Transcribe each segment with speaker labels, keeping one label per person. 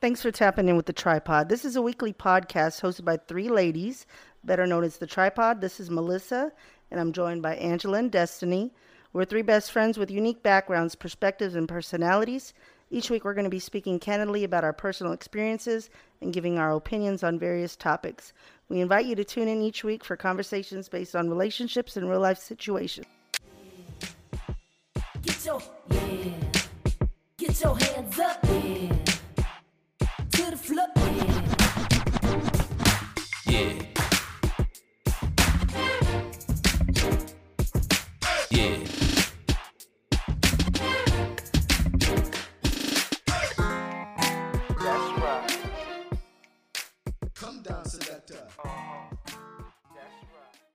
Speaker 1: Thanks for tapping in with the Tripod. This is a weekly podcast hosted by three ladies, better known as the Tripod. This is Melissa, and I'm joined by Angela and Destiny. We're three best friends with unique backgrounds, perspectives, and personalities. Each week, we're going to be speaking candidly about our personal experiences and giving our opinions on various topics. We invite you to tune in each week for conversations based on relationships and real life situations.
Speaker 2: Get your yeah. Get your hands up, yeah. Yeah.
Speaker 3: Yeah.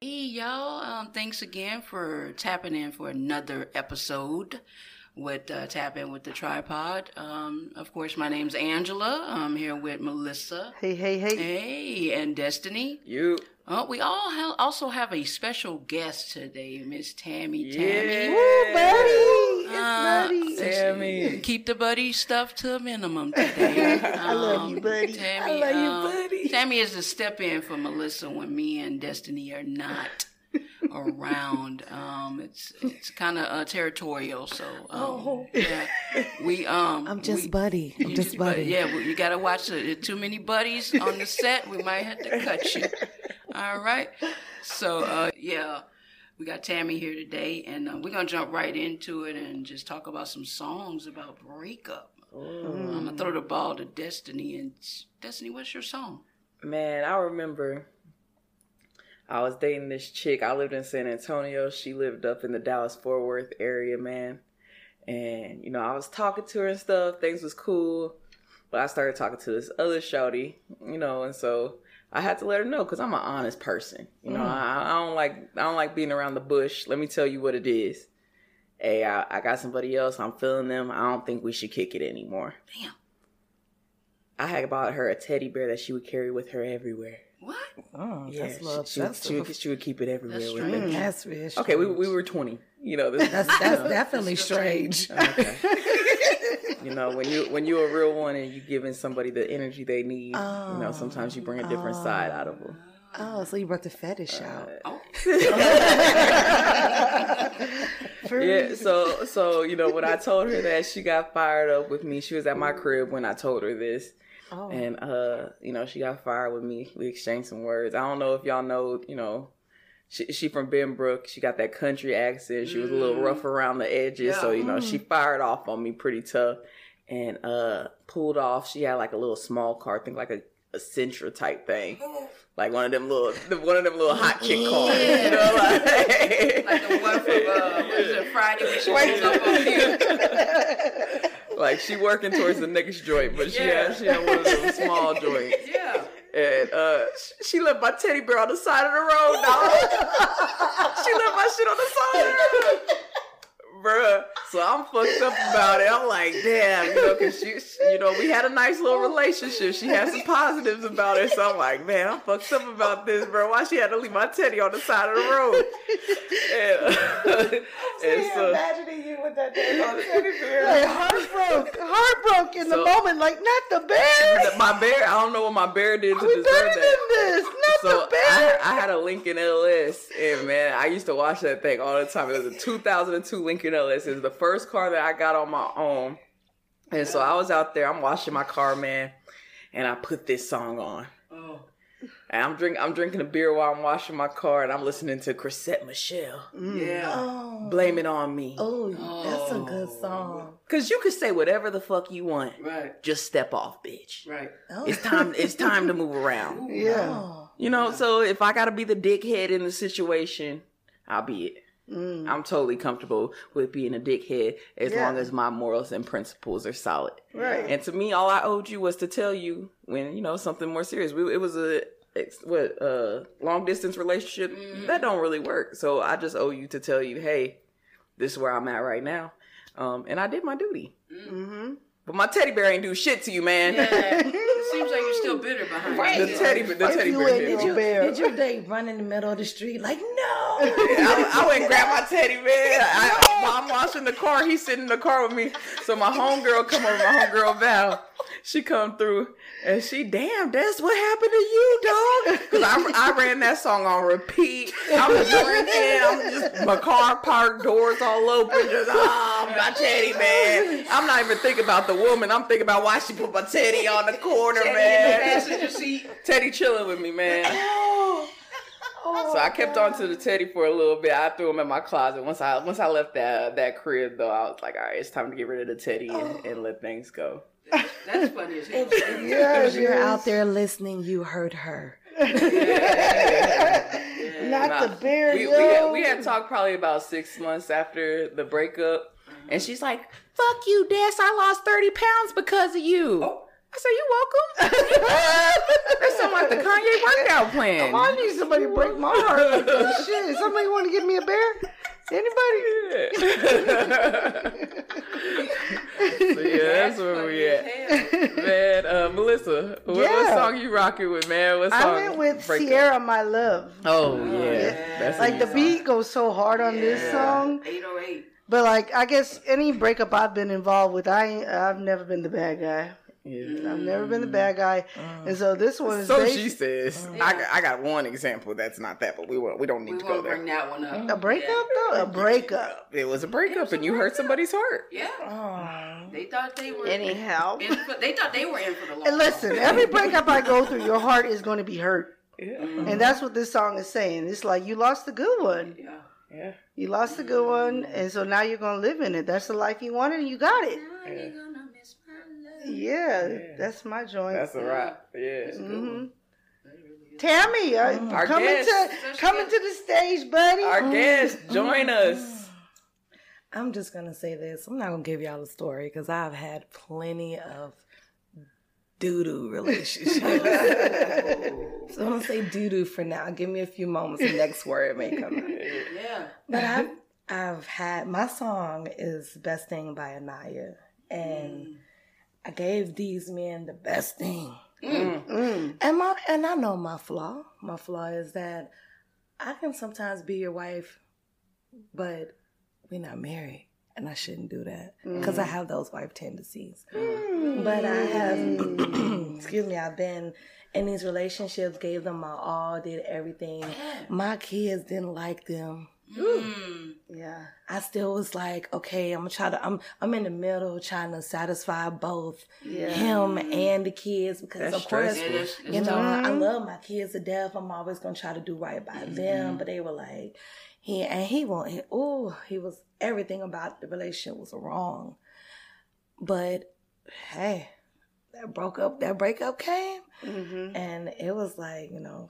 Speaker 4: Hey y'all, um, thanks again for tapping in for another episode with uh, Tap In with the Tripod. Um, of course, my name's Angela. I'm here with Melissa.
Speaker 1: Hey, hey, hey.
Speaker 4: Hey, and Destiny.
Speaker 5: You.
Speaker 4: Uh, we all ha- also have a special guest today, Miss Tammy.
Speaker 5: Yeah.
Speaker 4: Tammy.
Speaker 1: Woo, buddy! It's
Speaker 4: Uh,
Speaker 1: buddy.
Speaker 5: Tammy.
Speaker 4: Keep the buddy stuff to a minimum today.
Speaker 1: I love you, buddy.
Speaker 4: Tammy,
Speaker 1: I love you,
Speaker 4: um,
Speaker 1: buddy.
Speaker 4: Tammy is the step in for Melissa when me and Destiny are not around. Um, it's it's kind of uh, territorial, so um, yeah, we um,
Speaker 6: Oh. I'm just
Speaker 4: we-
Speaker 6: buddy. I'm
Speaker 4: you
Speaker 6: just
Speaker 4: but-
Speaker 6: buddy.
Speaker 4: Yeah, well, you got to watch it. Too many buddies on the set, we might have to cut you. All right. So uh, yeah, we got Tammy here today, and uh, we're gonna jump right into it and just talk about some songs about breakup. I'm gonna throw the ball to Destiny, and Destiny, what's your song?
Speaker 5: Man, I remember I was dating this chick. I lived in San Antonio. She lived up in the Dallas Fort Worth area, man. And, you know, I was talking to her and stuff. Things was cool. But I started talking to this other shouty, you know, and so I had to let her know because I'm an honest person. You know, mm. I, I don't like I don't like being around the bush. Let me tell you what it is. Hey, I, I got somebody else. I'm feeling them. I don't think we should kick it anymore.
Speaker 4: Damn.
Speaker 5: I had bought her a teddy bear that she would carry with her everywhere.
Speaker 4: What?
Speaker 6: Oh,
Speaker 5: Yeah,
Speaker 6: that's love.
Speaker 5: she,
Speaker 6: that's,
Speaker 5: she, would, she would keep it everywhere
Speaker 4: That's
Speaker 5: with her.
Speaker 4: strange.
Speaker 6: that's very
Speaker 5: Okay, we, we were 20. You know, this,
Speaker 6: That's that's definitely strange.
Speaker 5: okay. you know, when you when you're a real one and you're giving somebody the energy they need, you know, sometimes you bring a different side out of them.
Speaker 6: Oh. oh, so you brought the fetish uh, out.
Speaker 4: Oh,
Speaker 5: Yeah, so so you know when I told her that she got fired up with me. She was at my crib when I told her this.
Speaker 6: Oh.
Speaker 5: And uh, you know, she got fired with me. We exchanged some words. I don't know if y'all know, you know, she she from Benbrook. She got that country accent. She was a little rough around the edges, so you know, she fired off on me pretty tough and uh pulled off. She had like a little small car, I think like a, a Sentra type thing. Like one of them little one of them little hot chick cars. You know, like,
Speaker 4: like the one from uh, what is it, Friday when she wakes up on mute.
Speaker 5: like she working towards the next joint, but she
Speaker 4: Yeah.
Speaker 5: had she had one of them small joints.
Speaker 4: Yeah.
Speaker 5: And uh, she left my teddy bear on the side of the road, dog. she left my shit on the side of the road. Bruh, so I'm fucked up about it. I'm like, damn, you know, cause she, she- you know, we had a nice little relationship. She had some positives about her. So I'm like, man, I'm fucked up about this, bro. Why she had to leave my teddy on the side of the road? And, and so,
Speaker 6: imagining you with that damn teddy bear.
Speaker 1: Like heartbroke, heartbroke in the moment. Like not the bear.
Speaker 5: my bear, I don't know what my bear did to
Speaker 1: We
Speaker 5: deserve
Speaker 1: better
Speaker 5: that.
Speaker 1: than this. Not
Speaker 5: So
Speaker 1: the bear.
Speaker 5: I, I had a Lincoln LS, and man, I used to watch that thing all the time. It was a 2002 Lincoln LS. It was the first car that I got on my own, and so I was out there. I'm washing my car, man, and I put this song on.
Speaker 4: Oh.
Speaker 5: And I'm drink I'm drinking a beer while I'm washing my car, and I'm listening to Chrisette Michele. Mm.
Speaker 4: Yeah.
Speaker 6: Oh,
Speaker 5: Blame it on me,
Speaker 6: oh, that's a good oh. song.
Speaker 5: cause you can say whatever the fuck you want.
Speaker 4: Right.
Speaker 5: Just step off, bitch.
Speaker 4: Right.
Speaker 6: Oh.
Speaker 5: It's time. It's time to move around.
Speaker 1: yeah.
Speaker 6: Oh.
Speaker 5: You know, so if I gotta be the dickhead in the situation, I'll be it.
Speaker 1: Mm.
Speaker 5: I'm totally comfortable with being a dickhead as
Speaker 1: Yeah.
Speaker 5: long as my morals and principles are solid.
Speaker 1: Right.
Speaker 5: And to me, all I owed you was to tell you when you know something more serious. We, it was a what uh long distance relationship that don't really work. So I just owe you to tell you, hey, this is where I'm at right now. Um, and I did my duty.
Speaker 1: Mm-hmm.
Speaker 5: But my teddy bear ain't do shit to you, man.
Speaker 4: like you're still bitter behind
Speaker 6: Right.
Speaker 5: The
Speaker 4: it.
Speaker 5: teddy, the teddy bear did.
Speaker 6: Did you,
Speaker 1: bear.
Speaker 6: did your date run in the middle of the street like, no?
Speaker 5: I, I went and grabbed my teddy bear. I, while I'm washing the car, he's sitting in the car with me. So my homegirl come over, my homegirl Val. She come through and she, damn, that's what happened to you, dog. Because I, I ran that song on repeat. I'm drinking. I'm just, my car parked, doors all open. Just, oh, my teddy, man. I'm not even thinking about the woman. I'm thinking about why she put my teddy on the corner, man.
Speaker 4: Passenger seat.
Speaker 5: Teddy chilling with me, man. Oh. So I kept on to the teddy for a little bit. I threw him in my closet. Once I once I left that that crib though, I was like, all right, it's time to get rid of the teddy and, oh. and let things go.
Speaker 4: That's funny as hell.
Speaker 1: Yeah,
Speaker 6: If you're out there listening, you heard her.
Speaker 1: Not
Speaker 5: Nah,
Speaker 1: the bear,
Speaker 5: we, we, had, we had talked probably about six months after the breakup, and she's like, "Fuck you, Des. I lost thirty pounds because of you." Oh. I said, "You welcome." that sounds like the Kanye workout plan.
Speaker 1: Oh, I need somebody to break my heart like. Shit, somebody want to give me a bear? Anybody?
Speaker 5: so yeah, that's where we at. Man, uh, Melissa, what, what
Speaker 1: Yeah.
Speaker 5: song you rocking with, man? What song?
Speaker 1: I went with
Speaker 5: breakup?
Speaker 1: Sierra, My Love.
Speaker 5: Oh yeah, that's
Speaker 1: Like the
Speaker 5: good
Speaker 1: beat goes so hard on this song,
Speaker 4: 808.
Speaker 1: but like I guess any breakup I've been involved with, I I've never been the bad guy.
Speaker 5: Song. Yeah. Mm.
Speaker 1: I've never been the bad guy, mm. and so this one is
Speaker 5: So
Speaker 1: based-
Speaker 5: she says. Mm. I, got- I got one example that's not that, but we won't, we don't need
Speaker 4: We
Speaker 5: to go there.
Speaker 4: bring that one up.
Speaker 1: a breakup though. A breakup.
Speaker 5: It was a breakup, and you hurt somebody's heart.
Speaker 4: Yeah. Oh. They thought they were
Speaker 1: Anyhow,
Speaker 4: in for, they thought they were in for the long
Speaker 1: and listen, every breakup I go through, your heart is going to be hurt,
Speaker 5: Yeah,
Speaker 1: and that's what this song is saying. It's like you lost the good one.
Speaker 4: Yeah.
Speaker 5: yeah.
Speaker 1: You lost the good one, and so now you're gonna live in it. That's the life you wanted, and you got it. Yeah, that's my joint.
Speaker 5: That's a wrap. Yeah.
Speaker 1: Mm-hmm. Tammy, uh,
Speaker 5: Our
Speaker 1: coming
Speaker 5: guest.
Speaker 1: to coming to the stage, buddy.
Speaker 5: Our guest, join us.
Speaker 6: I'm just gonna say this. I'm not gonna give y'all a story because I've had plenty of doo doo relationships. so I'm gonna say doo doo for now. Give me a few moments. The next word may come out.
Speaker 4: Yeah.
Speaker 6: But I've I've had my song is "Best Thing" by Anaya, and I gave these men the best thing.
Speaker 1: Mm. mm.
Speaker 6: And my and I know my flaw. My flaw is that I can sometimes be your wife, but we're not married, and I shouldn't do that because I mm. have those wife tendencies. Mm. But I have, excuse me, I've been in these relationships, gave them my all, did everything. My kids didn't like them.
Speaker 1: Yeah.
Speaker 6: I still was like, okay, I'm gonna try to. I'm I'm in the middle trying to satisfy both
Speaker 1: Yeah.
Speaker 6: him and the kids because
Speaker 5: That's
Speaker 6: of course,
Speaker 5: stressful.
Speaker 6: You know,
Speaker 1: Mm-hmm.
Speaker 6: I love my kids to death. I'm always gonna try to do right by
Speaker 1: Mm-hmm.
Speaker 6: them, but they were like, he and he won't. He, oh, he was everything about the relationship was wrong. But hey, that broke up. That breakup came,
Speaker 1: Mm-hmm.
Speaker 6: and it was like you know.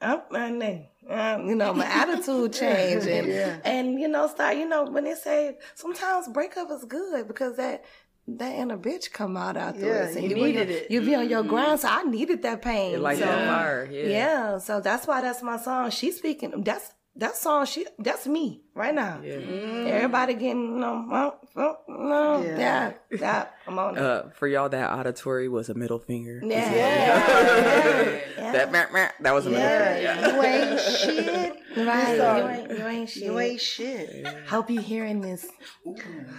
Speaker 6: I'm, my name, uh, you know, my attitude changed, and
Speaker 1: Yeah.
Speaker 6: and you know, start, you know, when they say sometimes breakup is good because that that inner bitch come out afterwards,
Speaker 1: Yeah,
Speaker 6: and
Speaker 1: you
Speaker 6: be
Speaker 1: needed
Speaker 6: your-
Speaker 1: it.
Speaker 6: You be on your grind, so I needed that pain.
Speaker 5: It like
Speaker 6: so,
Speaker 5: that fire. Yeah.
Speaker 6: yeah, so that's why that's my song. She's speaking. That's that song. She that's me right now.
Speaker 5: Yeah.
Speaker 6: Everybody getting you know, well, well, no,
Speaker 1: Yeah.
Speaker 6: yeah, yeah, I'm on it.
Speaker 5: Uh, for y'all, that auditory was a middle finger.
Speaker 6: yeah,
Speaker 1: Yeah.
Speaker 6: yeah.
Speaker 5: That meh, meh, that was a middle
Speaker 1: Yeah.
Speaker 5: finger.
Speaker 1: You ain't shit.
Speaker 6: right. You ain't, you ain't shit.
Speaker 1: You ain't shit.
Speaker 6: Hope you hearing this.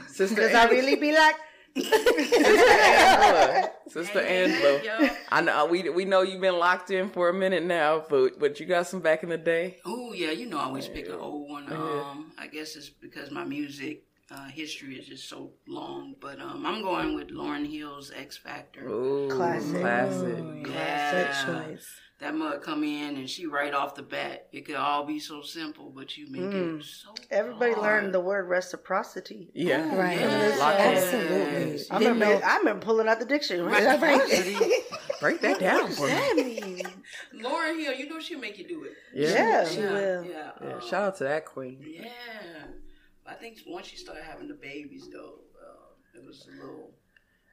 Speaker 5: Sister
Speaker 1: Because I really be like,
Speaker 5: Angela. Sister
Speaker 4: Hey,
Speaker 5: Angela.
Speaker 4: yo.
Speaker 5: I know we we know you've been locked in for a minute now, but but you got some back in the day.
Speaker 4: Oh yeah, you know I always pick an old one. Um, I guess it's because my music uh, history is just so long. But um, I'm going with Lauryn Hill's Ex-Factor.
Speaker 5: Ooh,
Speaker 1: Classic.
Speaker 5: classic.
Speaker 6: Good choice.
Speaker 4: That mug come in and she right off the bat. It could all be so simple, but you make it so.
Speaker 1: everybody
Speaker 4: hard.
Speaker 1: learned the word reciprocity.
Speaker 5: Yeah.
Speaker 6: Right.
Speaker 4: Yeah.
Speaker 5: Lock in.
Speaker 6: Absolutely.
Speaker 1: I
Speaker 6: Didn't
Speaker 1: remember,
Speaker 6: know-
Speaker 1: I remember pulling out the dictionary.
Speaker 4: Reciprocity.
Speaker 5: Break that down for me.
Speaker 1: Daddy.
Speaker 4: Lauryn Hill, you know she'll make you do it.
Speaker 1: Yeah.
Speaker 6: She will.
Speaker 4: Yeah.
Speaker 5: Yeah,
Speaker 4: uh,
Speaker 5: Shout out to that queen.
Speaker 4: Yeah, I think once she started having the babies, though, uh, it was a little.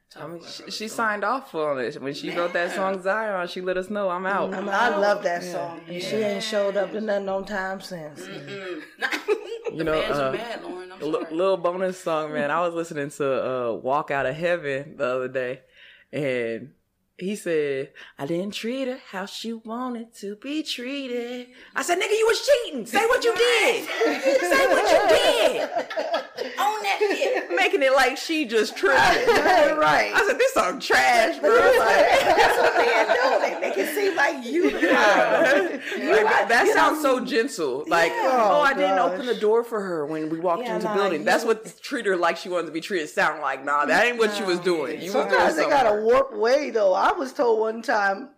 Speaker 4: Tough
Speaker 5: I mean, she, she signed off on it when she wrote that song Zion. She let us know I'm out.
Speaker 1: I love that song.
Speaker 6: And she ain't showed up to nothing on time since.
Speaker 5: You know,
Speaker 4: fans
Speaker 5: uh,
Speaker 4: are mad, Lauryn. I'm
Speaker 5: A little bonus song, man. I was listening to uh, "Walk Out of Heaven" the other day, and he said, I didn't treat her how she wanted to be treated. I said, nigga, you was cheating. Say what you did. Say what you did.
Speaker 4: On that shit.
Speaker 5: Making it like she just tripped.
Speaker 1: right.
Speaker 5: I said, this song trash, bro. Like,
Speaker 6: That's what they do. They make it seem like you the problem.
Speaker 5: like, that, that sounds so gentle. Like, oh, I oh,
Speaker 1: didn't
Speaker 5: open the door for her when we walked
Speaker 6: Yeah,
Speaker 5: into the
Speaker 6: nah,
Speaker 5: building. That's what treat her like she wanted to be treated. Sound like, nah, that ain't what you was doing. You was doing
Speaker 1: Sometimes they got a warped way, though. I was told one time.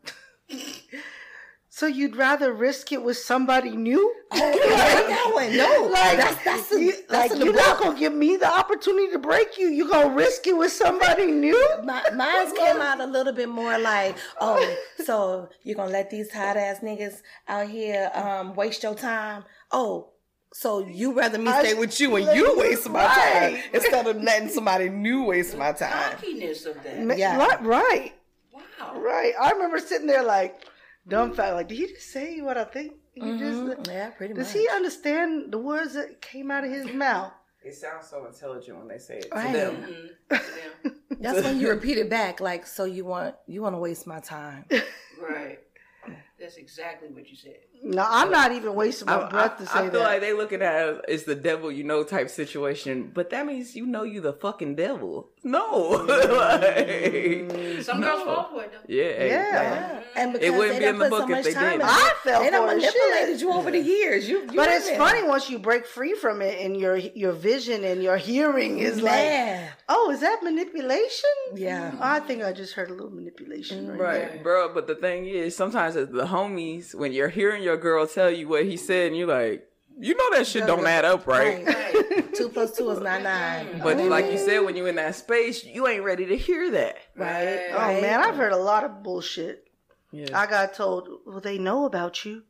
Speaker 1: so you'd rather risk it with somebody new?
Speaker 6: that one, no.
Speaker 1: Like,
Speaker 6: that's that's a,
Speaker 1: you,
Speaker 6: that's
Speaker 1: like, you're not gonna give me the opportunity to break you. You gonna risk it with somebody new?
Speaker 6: My, mine came out a little bit more like, oh, so you're gonna let these hot ass niggas out here um, waste your time? Oh, so you rather me
Speaker 1: I-
Speaker 6: stay with you and you waste my time instead of letting somebody new waste my time?
Speaker 4: Cockiness of that.
Speaker 6: Yeah.
Speaker 1: Right, right,
Speaker 4: Wow.
Speaker 1: right. I remember sitting there like dumbfounded. Like, did he just say what I think? He just, mm-hmm.
Speaker 6: Yeah, pretty
Speaker 1: does
Speaker 6: much.
Speaker 1: Does he understand the words that came out of his mouth?
Speaker 5: It sounds so intelligent when they say it to
Speaker 6: Right.
Speaker 5: them.
Speaker 4: Mm-hmm.
Speaker 6: That's when you repeat it back, like, so you want you want to waste my time?
Speaker 4: Right. That's exactly what you said.
Speaker 1: No, I'm not even wasting my
Speaker 5: I, I,
Speaker 1: breath to say that.
Speaker 5: I feel
Speaker 1: that.
Speaker 5: like they looking at it as it's the devil you know type situation, but that means you know you the fucking devil. No, mm. Like,
Speaker 4: Some girls fall for it though.
Speaker 5: yeah, hey,
Speaker 1: Yeah.
Speaker 6: And because
Speaker 5: wouldn't
Speaker 6: they
Speaker 5: be in the
Speaker 6: put
Speaker 5: book
Speaker 6: so
Speaker 5: if
Speaker 6: much
Speaker 5: they
Speaker 6: time
Speaker 5: didn't.
Speaker 1: I
Speaker 6: it.
Speaker 1: fell
Speaker 6: They done
Speaker 1: for it,
Speaker 6: manipulated
Speaker 1: shit.
Speaker 6: you over the years. You, you
Speaker 1: But it's
Speaker 6: there.
Speaker 1: funny once you break free from it and your your vision and your hearing is like, oh, is that manipulation?
Speaker 6: Yeah.
Speaker 1: Oh, I think I just heard a little manipulation right,
Speaker 5: Right,
Speaker 1: there.
Speaker 5: bro. But the thing is, sometimes as the homies, when you're hearing your girl tell you what he said, and you're like, you know that shit don't add up, right?
Speaker 6: Right. two plus two is not nine.
Speaker 5: But like you said, when you're in that space, you ain't ready to hear that.
Speaker 6: right.
Speaker 1: Oh man, I've heard a lot of bullshit.
Speaker 5: Yeah.
Speaker 1: I got told, well, they know about you.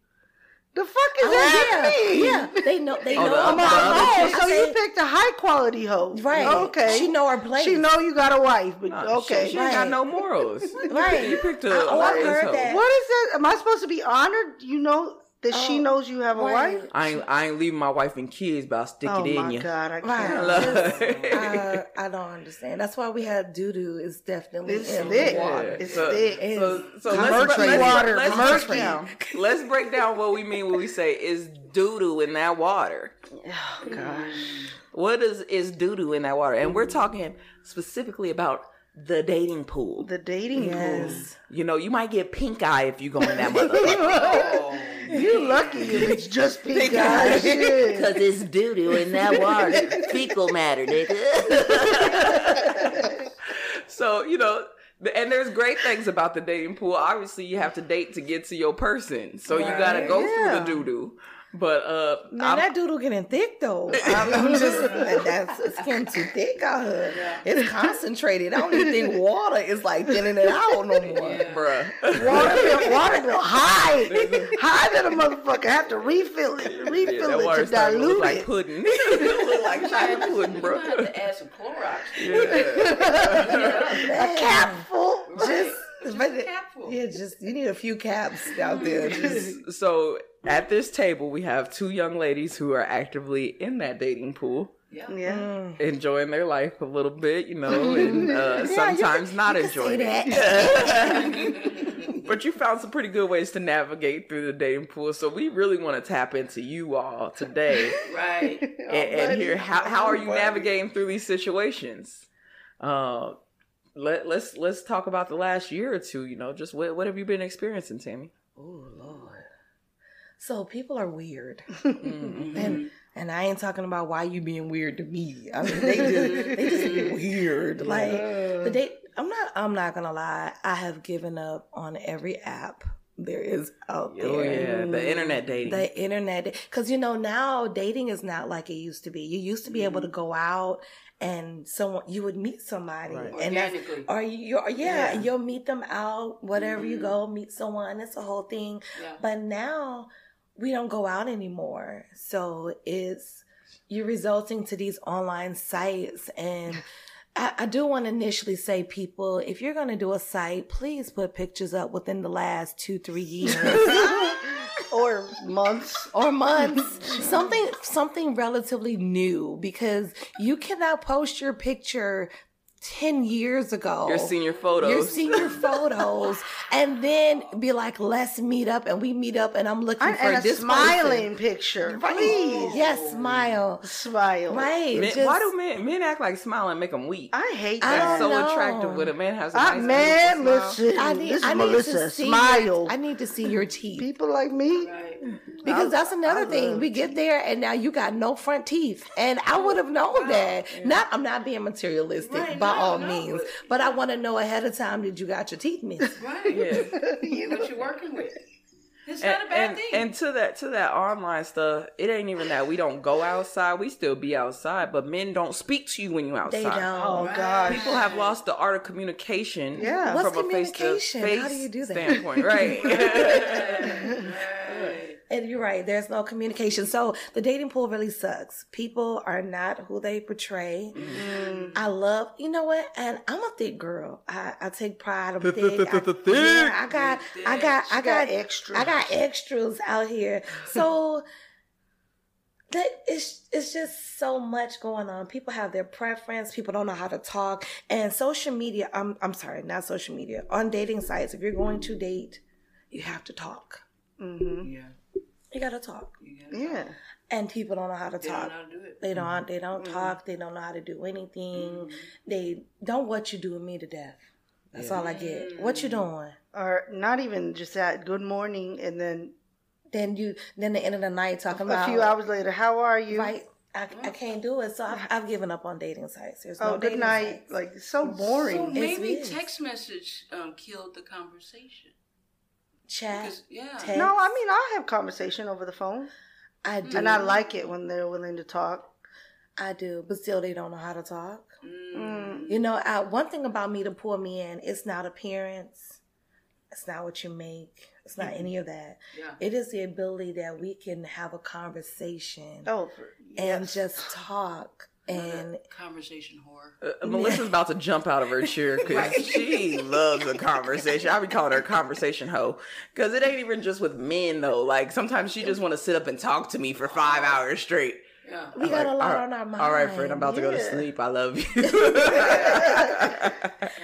Speaker 1: The fuck is
Speaker 6: Oh,
Speaker 1: that
Speaker 6: yeah.
Speaker 1: mean?
Speaker 6: Yeah. They know. They
Speaker 5: Oh,
Speaker 6: know.
Speaker 5: the-
Speaker 1: I'm
Speaker 5: the
Speaker 1: like,
Speaker 5: other
Speaker 1: oh, so
Speaker 6: I
Speaker 1: you picked a high quality hoe.
Speaker 6: Right.
Speaker 1: Okay.
Speaker 6: She know her place.
Speaker 1: She know you got a wife, but
Speaker 5: Nah,
Speaker 1: okay.
Speaker 5: She, she ain't got no morals.
Speaker 6: Right.
Speaker 5: You picked a.
Speaker 6: I- oh, I've
Speaker 5: a
Speaker 6: heard
Speaker 5: hoe.
Speaker 6: that.
Speaker 1: What is that? Am I supposed to be honored? You know that she
Speaker 6: Oh,
Speaker 1: knows you have a
Speaker 6: right.
Speaker 1: wife?
Speaker 5: I ain't, I ain't leaving my wife and kids, but I'll stick
Speaker 1: Oh
Speaker 5: it in you.
Speaker 1: Oh my
Speaker 5: you.
Speaker 1: god, I can't.
Speaker 6: Just,
Speaker 5: Like-
Speaker 6: uh, I don't understand. That's why we have doo doo. Is definitely
Speaker 1: It's
Speaker 6: in
Speaker 1: thick.
Speaker 6: the water.
Speaker 1: It's
Speaker 5: so,
Speaker 1: thick.
Speaker 5: So, so
Speaker 6: It's
Speaker 5: let's, let's,
Speaker 1: water,
Speaker 5: let's
Speaker 1: murky.
Speaker 5: break down. Let's break down what we mean when we say is doo doo in that water.
Speaker 1: Oh gosh.
Speaker 5: What is is doo doo in that water? And we're talking specifically about the dating pool.
Speaker 1: The dating
Speaker 6: Yes.
Speaker 5: You know, you might get pink eye if you go in that motherfucker.
Speaker 1: pool. You lucky if it's just pink eye.
Speaker 5: Because it's doo doo in that water. Fecal matter, nigga. so, you know, and there's great things about the dating pool. Obviously, you have to date to get to your person. So you got to go
Speaker 1: Yeah.
Speaker 5: through the doo doo. But, uh,
Speaker 6: Man,
Speaker 5: I'm-
Speaker 6: that doodle getting thick though. I'm, I'm just that's it's getting too thick out here. It's concentrated. I don't even think water is like thinning it out no more.
Speaker 5: bruh.
Speaker 1: Water bill, water bill high, high that a motherfucker have to refill it,
Speaker 5: Yeah,
Speaker 1: refill
Speaker 5: that
Speaker 1: it
Speaker 5: water
Speaker 1: to
Speaker 5: starting to look
Speaker 1: dilute
Speaker 5: like
Speaker 1: it.
Speaker 5: pudding. it look like China pudding,
Speaker 4: You
Speaker 5: bro.
Speaker 4: have to add some Clorox.
Speaker 1: Yeah, A cap full.
Speaker 6: Just, but it-
Speaker 4: capful.
Speaker 6: yeah, just you need a few caps out there. Just
Speaker 5: So at this table, we have two young ladies who are actively in that dating pool.
Speaker 4: Yeah.
Speaker 1: Yeah.
Speaker 5: enjoying their life a little bit, you know, and uh, sometimes not enjoying it. but you found some pretty good ways to navigate through the dating pool. So we really want to tap into you all today
Speaker 4: Right.
Speaker 5: and, and hear how how are you navigating through these situations. Uh, let let's let's talk about the last year or two. You know, just what what have you been experiencing, Tammy?
Speaker 6: oh lord. So people are weird,
Speaker 5: Mm-hmm.
Speaker 6: and and I ain't talking about why you being weird to me. I mean, they just they just be weird. Like the date. I'm not. I'm not gonna lie. I have given up on every app there is out there.
Speaker 5: Oh yeah, the internet dating.
Speaker 6: the internet because you know now dating is not like it used to be you used to be able to go out and someone you would meet somebody
Speaker 5: Right.
Speaker 6: and that's
Speaker 4: Organically.
Speaker 6: or you or yeah,
Speaker 4: Yeah.
Speaker 6: you'll meet them out whatever you go meet someone it's a whole thing
Speaker 4: Yeah.
Speaker 6: but now we don't go out anymore. So it's you're resulting to these online sites. And I, I do want to initially say people if you're going to do a site please put pictures up within the last two three years.
Speaker 1: Or months.
Speaker 6: or months. Something something relatively new because you cannot post your picture 10 years ago.
Speaker 5: Your senior photos.
Speaker 6: Your senior photos. and then be like, let's meet up. And we meet up and I'm looking
Speaker 1: I,
Speaker 6: for
Speaker 1: and a
Speaker 6: this
Speaker 1: smiling
Speaker 6: person.
Speaker 1: picture,
Speaker 6: Right.
Speaker 1: please.
Speaker 6: Yes, smile.
Speaker 1: Smile.
Speaker 6: Right.
Speaker 5: Men-
Speaker 6: just-
Speaker 5: why do men men act like smiling make them weak?
Speaker 1: I hate
Speaker 6: I
Speaker 1: that.
Speaker 5: That's
Speaker 6: don't
Speaker 5: so
Speaker 6: know.
Speaker 5: attractive when a man has a
Speaker 1: I,
Speaker 5: nice
Speaker 1: man,
Speaker 5: beautiful smile.
Speaker 1: listen.
Speaker 6: I need,
Speaker 1: this is
Speaker 6: I need
Speaker 1: Melissa.
Speaker 6: to see
Speaker 1: Smile.
Speaker 6: Your, I need to see your teeth.
Speaker 1: People like me.
Speaker 4: Right. Mm-hmm.
Speaker 6: Because that's another
Speaker 1: I
Speaker 6: thing.
Speaker 1: love
Speaker 6: We get there and now you got no front teeth. And I would have known that. Not I'm not being materialistic
Speaker 4: Right,
Speaker 6: by
Speaker 4: no,
Speaker 6: all
Speaker 4: no,
Speaker 6: means.
Speaker 4: but-
Speaker 6: But I want to know ahead of time did you got your teeth missed?
Speaker 4: Right.
Speaker 5: Yeah.
Speaker 4: What you're working with? It's
Speaker 5: And,
Speaker 4: not a bad
Speaker 5: and,
Speaker 4: thing.
Speaker 5: and to that to that online stuff, it ain't even that we don't go outside. We still be outside, but men don't speak to you when you outside.
Speaker 6: They don't.
Speaker 1: Oh God.
Speaker 5: People have lost the art of communication.
Speaker 1: Yeah.
Speaker 6: What's
Speaker 5: from a
Speaker 6: communication?
Speaker 5: face-to-face
Speaker 6: How do you do that?
Speaker 5: Standpoint, right?
Speaker 4: Right.
Speaker 6: And you're right, there's no communication. So the dating pool really sucks. People are not who they portray.
Speaker 1: Mm.
Speaker 6: I love, you know what? And I'm a thick girl. I, I take pride of
Speaker 5: Thick,
Speaker 6: thick.
Speaker 5: thick,
Speaker 6: I,
Speaker 5: thick, thick.
Speaker 6: yeah, I got, I got, I got
Speaker 1: got extras.
Speaker 6: I got extras out here. So that it's it's just so much going on. People have their preference. People don't know how to talk. And social media. I'm I'm sorry, not social media. On dating sites, if you're going to date, you have to talk.
Speaker 1: Mm-hmm.
Speaker 4: Yeah.
Speaker 6: You gotta talk.
Speaker 4: You gotta
Speaker 1: Yeah.
Speaker 6: And people don't know how to
Speaker 4: They
Speaker 6: talk.
Speaker 4: don't know how to do it.
Speaker 6: They don't. They don't mm-hmm. talk. They don't know how to do anything. Mm-hmm. They don't what you doing me to death. That's all I get. What you mm. doing?
Speaker 1: Or not even just that. Good morning, and then
Speaker 6: Then you. Then the end of the night talking
Speaker 1: a
Speaker 6: about a
Speaker 1: few hours later, how are you?
Speaker 6: right. I, I mm. can't do it. So I've, I've given up on dating sites. There's oh, no
Speaker 1: Oh, good night.
Speaker 6: sites.
Speaker 1: Like so boring.
Speaker 4: So maybe text message um, killed the conversation.
Speaker 6: Chat.
Speaker 4: Because yeah,
Speaker 6: Text.
Speaker 1: no, I mean I'll have conversation over the phone,
Speaker 6: I do.
Speaker 1: and I like it when they're willing to talk.
Speaker 6: I do, but still they don't know how to talk.
Speaker 1: Mm.
Speaker 6: You know, I, one thing about me to pull me in, it's not appearance. It's not what you make. It's not any of that.
Speaker 4: Yeah.
Speaker 6: It is the ability that we can have a conversation
Speaker 1: Oh, for-
Speaker 6: and just talk. And
Speaker 4: conversation whore.
Speaker 5: Uh, Melissa's about to jump out of her chair because she loves a conversation. I be calling her a conversation hoe because it ain't even just with men though. Like sometimes she just want to sit up and talk to me for five hours straight.
Speaker 4: Yeah.
Speaker 6: we got a lot
Speaker 5: all,
Speaker 6: on our mind.
Speaker 5: all right, friend, I'm about to go to sleep. I love you.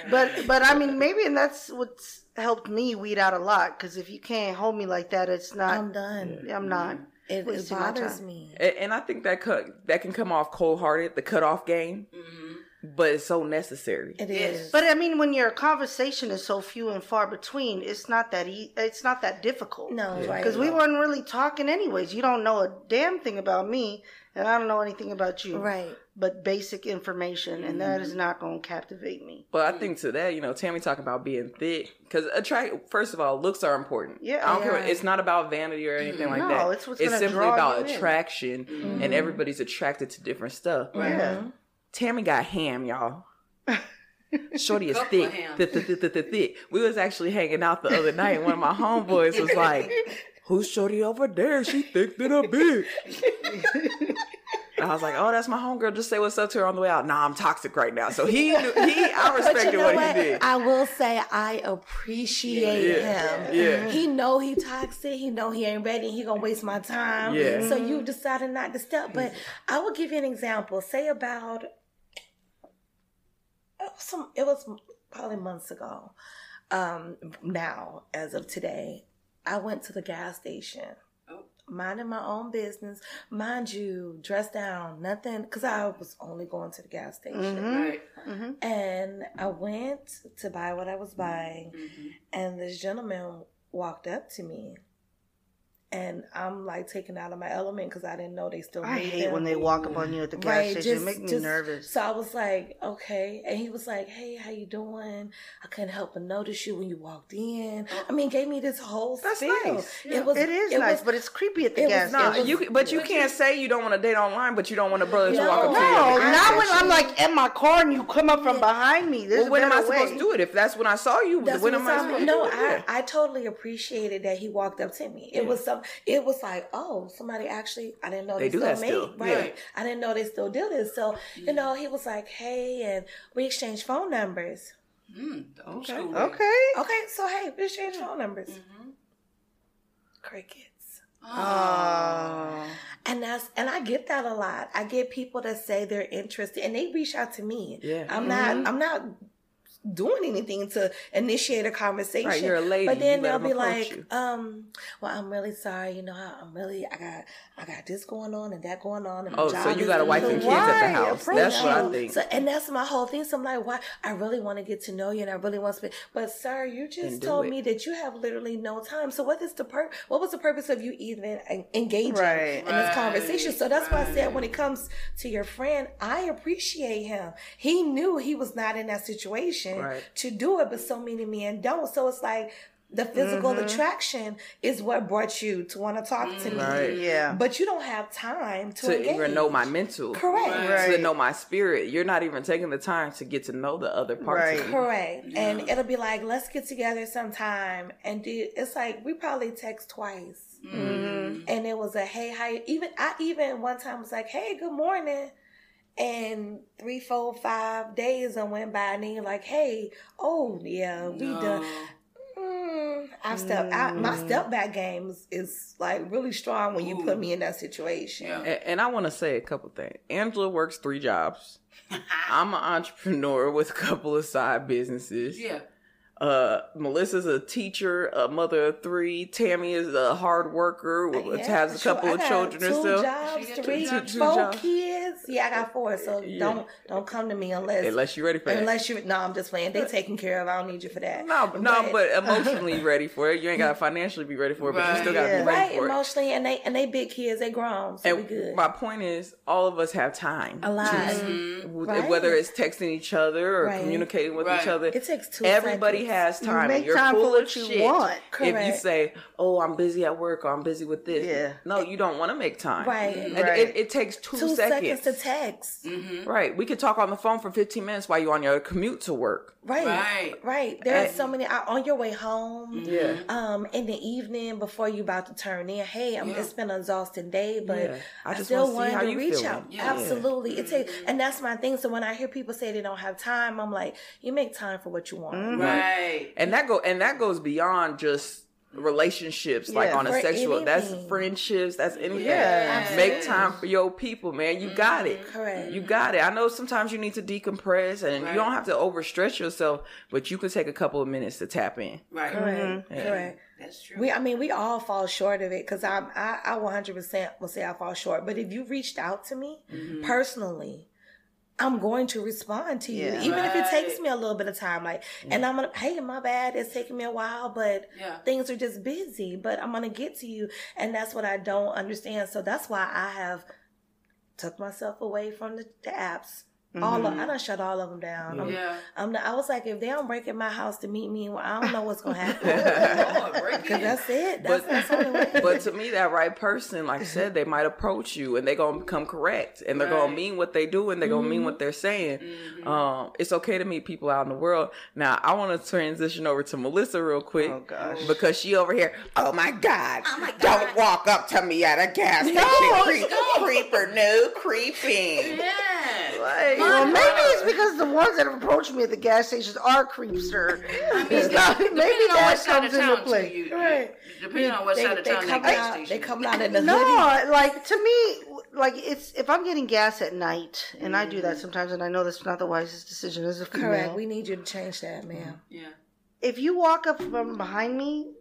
Speaker 1: but but I mean maybe and that's what's helped me weed out a lot because if you can't hold me like that, it's not.
Speaker 6: I'm done.
Speaker 1: I'm not.
Speaker 6: It, it bothers me.
Speaker 5: and, and I think that cut that can come off cold hearted, the cutoff game, mm-hmm. but it's so necessary.
Speaker 6: It is.
Speaker 1: But I mean, when your conversation is so few and far between, it's not that e- it's not that difficult.
Speaker 6: no, right.
Speaker 1: because we weren't really talking anyways. You don't know a damn thing about me, and I don't know anything about you.
Speaker 6: Right.
Speaker 1: But basic information, and that is mm-hmm. not going to captivate me.
Speaker 5: But I think to that, you know, Tammy talking about being thick because attract. First of all, looks are important.
Speaker 1: Yeah,
Speaker 5: I don't care. It's not about vanity or anything like
Speaker 1: No,
Speaker 5: that.
Speaker 1: it's what's gonna
Speaker 5: simply
Speaker 1: draw
Speaker 5: about
Speaker 1: you in.
Speaker 5: attraction, and mm-hmm. everybody's attracted to different stuff.
Speaker 1: Yeah.
Speaker 5: Tammy got ham, y'all. Shorty is thick, thick, thick, thick, thick, thick, thick. We was actually hanging out the other night. and One of my homeboys was like, "Who's Shorty over there? She thick than a bitch." And I was like, "Oh, that's my homegirl. Just say what's up to her on the way out." Nah, I'm toxic right now. So he, knew, he, I respected
Speaker 6: you know
Speaker 5: what,
Speaker 6: what?
Speaker 5: he did.
Speaker 6: I will say I appreciate
Speaker 5: Yeah.
Speaker 6: him.
Speaker 5: Yeah.
Speaker 6: He know he toxic. He know he ain't ready. He gonna waste my time.
Speaker 5: Yeah.
Speaker 6: So you decided not to step. But I will give you an example. Say about it was some. It was probably months ago. Um, now as of today, I went to the gas station. Minding my own business, mind you, dressed down, nothing, because I was only going to the gas station. Mm-hmm.
Speaker 4: Right. Mm-hmm.
Speaker 6: And I went to buy what I was buying, mm-hmm. and this gentleman walked up to me. And I'm like taken out of my element because I didn't know they still
Speaker 1: I hate
Speaker 6: them.
Speaker 1: when they walk up on you at the gas
Speaker 6: Right,
Speaker 1: station.
Speaker 6: just,
Speaker 1: it make me
Speaker 6: just-
Speaker 1: nervous.
Speaker 6: So I was like, okay. And he was like, hey, how you doing? I couldn't help but notice you when you walked in. Oh. I mean, gave me this whole
Speaker 5: That's
Speaker 6: spiel.
Speaker 5: nice.
Speaker 6: It was
Speaker 1: it is
Speaker 6: it
Speaker 1: nice,
Speaker 6: was-
Speaker 1: but it's creepy at the
Speaker 6: it
Speaker 1: gas
Speaker 6: was
Speaker 1: station.
Speaker 6: not-
Speaker 5: Nah, you, but you can't say you don't want to date online, but you don't want a brother to walk up to you.
Speaker 1: No,
Speaker 5: at the gas
Speaker 1: not when. I'm like in my car and you come up from behind me. There's
Speaker 5: Well, when am I
Speaker 1: better
Speaker 5: supposed
Speaker 1: way.
Speaker 5: to do it? If that's when I saw you,
Speaker 6: That's
Speaker 5: when am I supposed to
Speaker 6: No,
Speaker 5: do it?
Speaker 6: I, I totally appreciated that he walked up to me. It was some. It was like, oh, somebody actually. I didn't know
Speaker 5: They
Speaker 6: they,
Speaker 5: do
Speaker 6: still
Speaker 5: that
Speaker 6: made.
Speaker 5: still.
Speaker 6: Right.
Speaker 5: Yeah.
Speaker 6: I didn't know they still do this. So you know, he was like, hey, and we exchanged phone numbers.
Speaker 4: Mm,
Speaker 5: Okay.
Speaker 1: Okay.
Speaker 6: Okay, so hey, we exchanged phone numbers. Mm-hmm. Crickets.
Speaker 1: Oh.
Speaker 6: And that's and I get that a lot. I get people that say they're interested and they reach out to me.
Speaker 5: Yeah.
Speaker 6: I'm not mm-hmm. I'm not doing anything to initiate a conversation.
Speaker 5: Right, you're a lady.
Speaker 6: But then they'll be like,
Speaker 5: you.
Speaker 6: um, well, I'm really sorry, you know, I'm really I got I got this going on and that going on and
Speaker 5: Oh, so you got a wife and kids at the house. That's what I think.
Speaker 6: so, and that's my whole thing. So I'm like, why? I really want to get to know you, and I really want to. Spend, but sir, you just told
Speaker 5: it.
Speaker 6: me that you have literally no time. So what is the pur? What was the purpose of you even engaging
Speaker 1: Right.
Speaker 6: in this conversation? So that's why I said when it comes to your friend, I appreciate him. He knew he was not in that situation
Speaker 5: Right.
Speaker 6: to do it, but so many men don't. So it's like. The physical
Speaker 1: Mm-hmm.
Speaker 6: attraction is what brought you to want to talk to me,
Speaker 5: Right.
Speaker 1: Yeah.
Speaker 6: but you don't have time to,
Speaker 5: to even know my mental.
Speaker 6: Correct.
Speaker 4: Right.
Speaker 5: To know my spirit. You're not even taking the time to get to know the other parts
Speaker 1: Right.
Speaker 5: of me.
Speaker 6: Correct. And it'll be like, let's get together sometime. And do, it's like, we probably text twice.
Speaker 1: Mm-hmm.
Speaker 6: And it was a, hey, how you, even, I even one time was like, hey, good morning. And three, four, five days I went by and then you're like, hey, oh, yeah, we done. Mm, I step out. My step back game is, is like really strong when you put me in that situation.
Speaker 4: Yeah.
Speaker 5: And, and I want to say a couple things. Angela works three jobs. I'm an entrepreneur with a couple of side businesses.
Speaker 4: Yeah.
Speaker 5: Uh, Melissa's a teacher, a mother of three. Tammy is a hard worker, uh, with,
Speaker 6: Yeah,
Speaker 5: has a couple
Speaker 6: I
Speaker 5: of children
Speaker 6: two
Speaker 5: herself.
Speaker 6: jobs,
Speaker 4: She
Speaker 6: three,
Speaker 4: two jobs.
Speaker 5: Two
Speaker 6: four
Speaker 5: jobs.
Speaker 6: kids. Yeah, I got four. So
Speaker 5: Yeah.
Speaker 6: don't don't come to me unless
Speaker 5: Unless you're ready for that.
Speaker 6: unless you. No, I'm just playing. They taking care of. I don't need you for that.
Speaker 5: No, but- no, but emotionally ready for it. You ain't gotta mm-hmm. financially be ready for it, but you still gotta
Speaker 1: Right.
Speaker 5: be ready
Speaker 6: right,
Speaker 5: for it.
Speaker 6: emotionally, and they and they big kids. They grown, so we
Speaker 5: And
Speaker 6: good.
Speaker 5: my point is, all of us have time.
Speaker 6: A lot. Mm-hmm.
Speaker 5: to-
Speaker 6: Right.
Speaker 5: Whether it's texting each other or
Speaker 6: Right.
Speaker 5: communicating with
Speaker 4: Right.
Speaker 5: each other,
Speaker 6: It takes two
Speaker 5: Everybody
Speaker 6: seconds.
Speaker 5: Has
Speaker 1: You
Speaker 5: time.
Speaker 1: make
Speaker 5: you're
Speaker 1: time for
Speaker 5: full
Speaker 1: what
Speaker 5: of
Speaker 1: you
Speaker 5: shit
Speaker 1: want.
Speaker 5: If you say, "Oh, I'm busy at work," or "I'm busy with this,"
Speaker 1: Yeah.
Speaker 5: no, you don't want to make time.
Speaker 6: Right.
Speaker 5: And
Speaker 1: Right.
Speaker 5: It, it takes two,
Speaker 6: Two
Speaker 5: seconds.
Speaker 6: seconds to text.
Speaker 4: Mm-hmm.
Speaker 5: Right. We could talk on the phone for 15 minutes while you're on your commute to work.
Speaker 6: Right.
Speaker 4: Right.
Speaker 6: Right. There's
Speaker 5: And-
Speaker 6: so many on your way home.
Speaker 5: Yeah.
Speaker 6: Um, in the evening before you about to turn in, hey, I'm,
Speaker 4: Yeah.
Speaker 6: it's been an exhausting day, but
Speaker 5: Yeah. I
Speaker 6: I, still
Speaker 5: wanna
Speaker 6: wanted to reach
Speaker 5: feeling.
Speaker 6: out.
Speaker 4: Yeah.
Speaker 6: Absolutely, it takes, and that's my thing. So when I hear people say they don't have time, I'm like, you make time for what you want.
Speaker 5: Mm-hmm.
Speaker 4: Right.
Speaker 5: And that go and that goes beyond just relationships like on a
Speaker 6: For
Speaker 5: sexual that's friendships that's anything
Speaker 1: Yeah.
Speaker 5: make time for your people man you got it
Speaker 6: Correct.
Speaker 5: you got it i know sometimes you need to decompress and
Speaker 4: Right.
Speaker 5: you don't have to overstretch yourself but you can take a couple of minutes to tap in
Speaker 4: Right.
Speaker 6: Correct.
Speaker 5: Yeah.
Speaker 6: Correct.
Speaker 4: That's true.
Speaker 6: We, I mean, we all fall short of it because I'm, I, I 100% will say I fall short. But if you reached out to me
Speaker 4: Mm-hmm.
Speaker 6: personally, I'm going to respond to you,
Speaker 1: Yeah.
Speaker 6: even if it takes me a little bit of time. Like, mm. and I'm gonna, hey, my bad, it's taking me a while, but
Speaker 4: Yeah.
Speaker 6: things are just busy. But I'm gonna get to you, and that's what I don't understand. So that's why I have took myself away from the, the apps. All of, mm-hmm. I done shut all of them down. I'm,
Speaker 4: Yeah.
Speaker 6: I'm not, I was like, if they don't break in my house to meet me, well, I don't know what's gonna happen. Cause
Speaker 4: in.
Speaker 6: that's it. That's,
Speaker 5: But-
Speaker 6: that's only way.
Speaker 5: but to me that right person like i said they might approach you and they're gonna become correct and they're gonna mean what they do and they're gonna mean mm-hmm. what they're saying mm-hmm. um it's okay to meet people out in the world now i want to transition over to melissa real quick
Speaker 1: Oh, gosh.
Speaker 5: because she over here oh my god, Oh my god! don't walk up to me at a gas station
Speaker 1: No,
Speaker 5: Creep, creeper no creeping
Speaker 4: Yeah.
Speaker 5: Like,
Speaker 1: Well, maybe it's because the ones that have approached me at the gas stations are creepster. It's not, maybe
Speaker 4: Depending
Speaker 1: that comes
Speaker 4: of
Speaker 1: into
Speaker 4: town
Speaker 1: play.
Speaker 4: you.
Speaker 6: Right.
Speaker 4: Depending on what
Speaker 6: they,
Speaker 4: side of
Speaker 6: they
Speaker 4: town that
Speaker 6: come
Speaker 4: gas
Speaker 6: out,
Speaker 4: station.
Speaker 6: they come out in the night.
Speaker 1: No,
Speaker 6: hoodie.
Speaker 1: like to me, like it's if I'm getting gas at night, and I do that mm. sometimes, and I know that's not the wisest decision as a female.
Speaker 6: Correct. We need you to change that, ma'am. Mm-hmm.
Speaker 4: Yeah.
Speaker 1: if you walk up from behind me,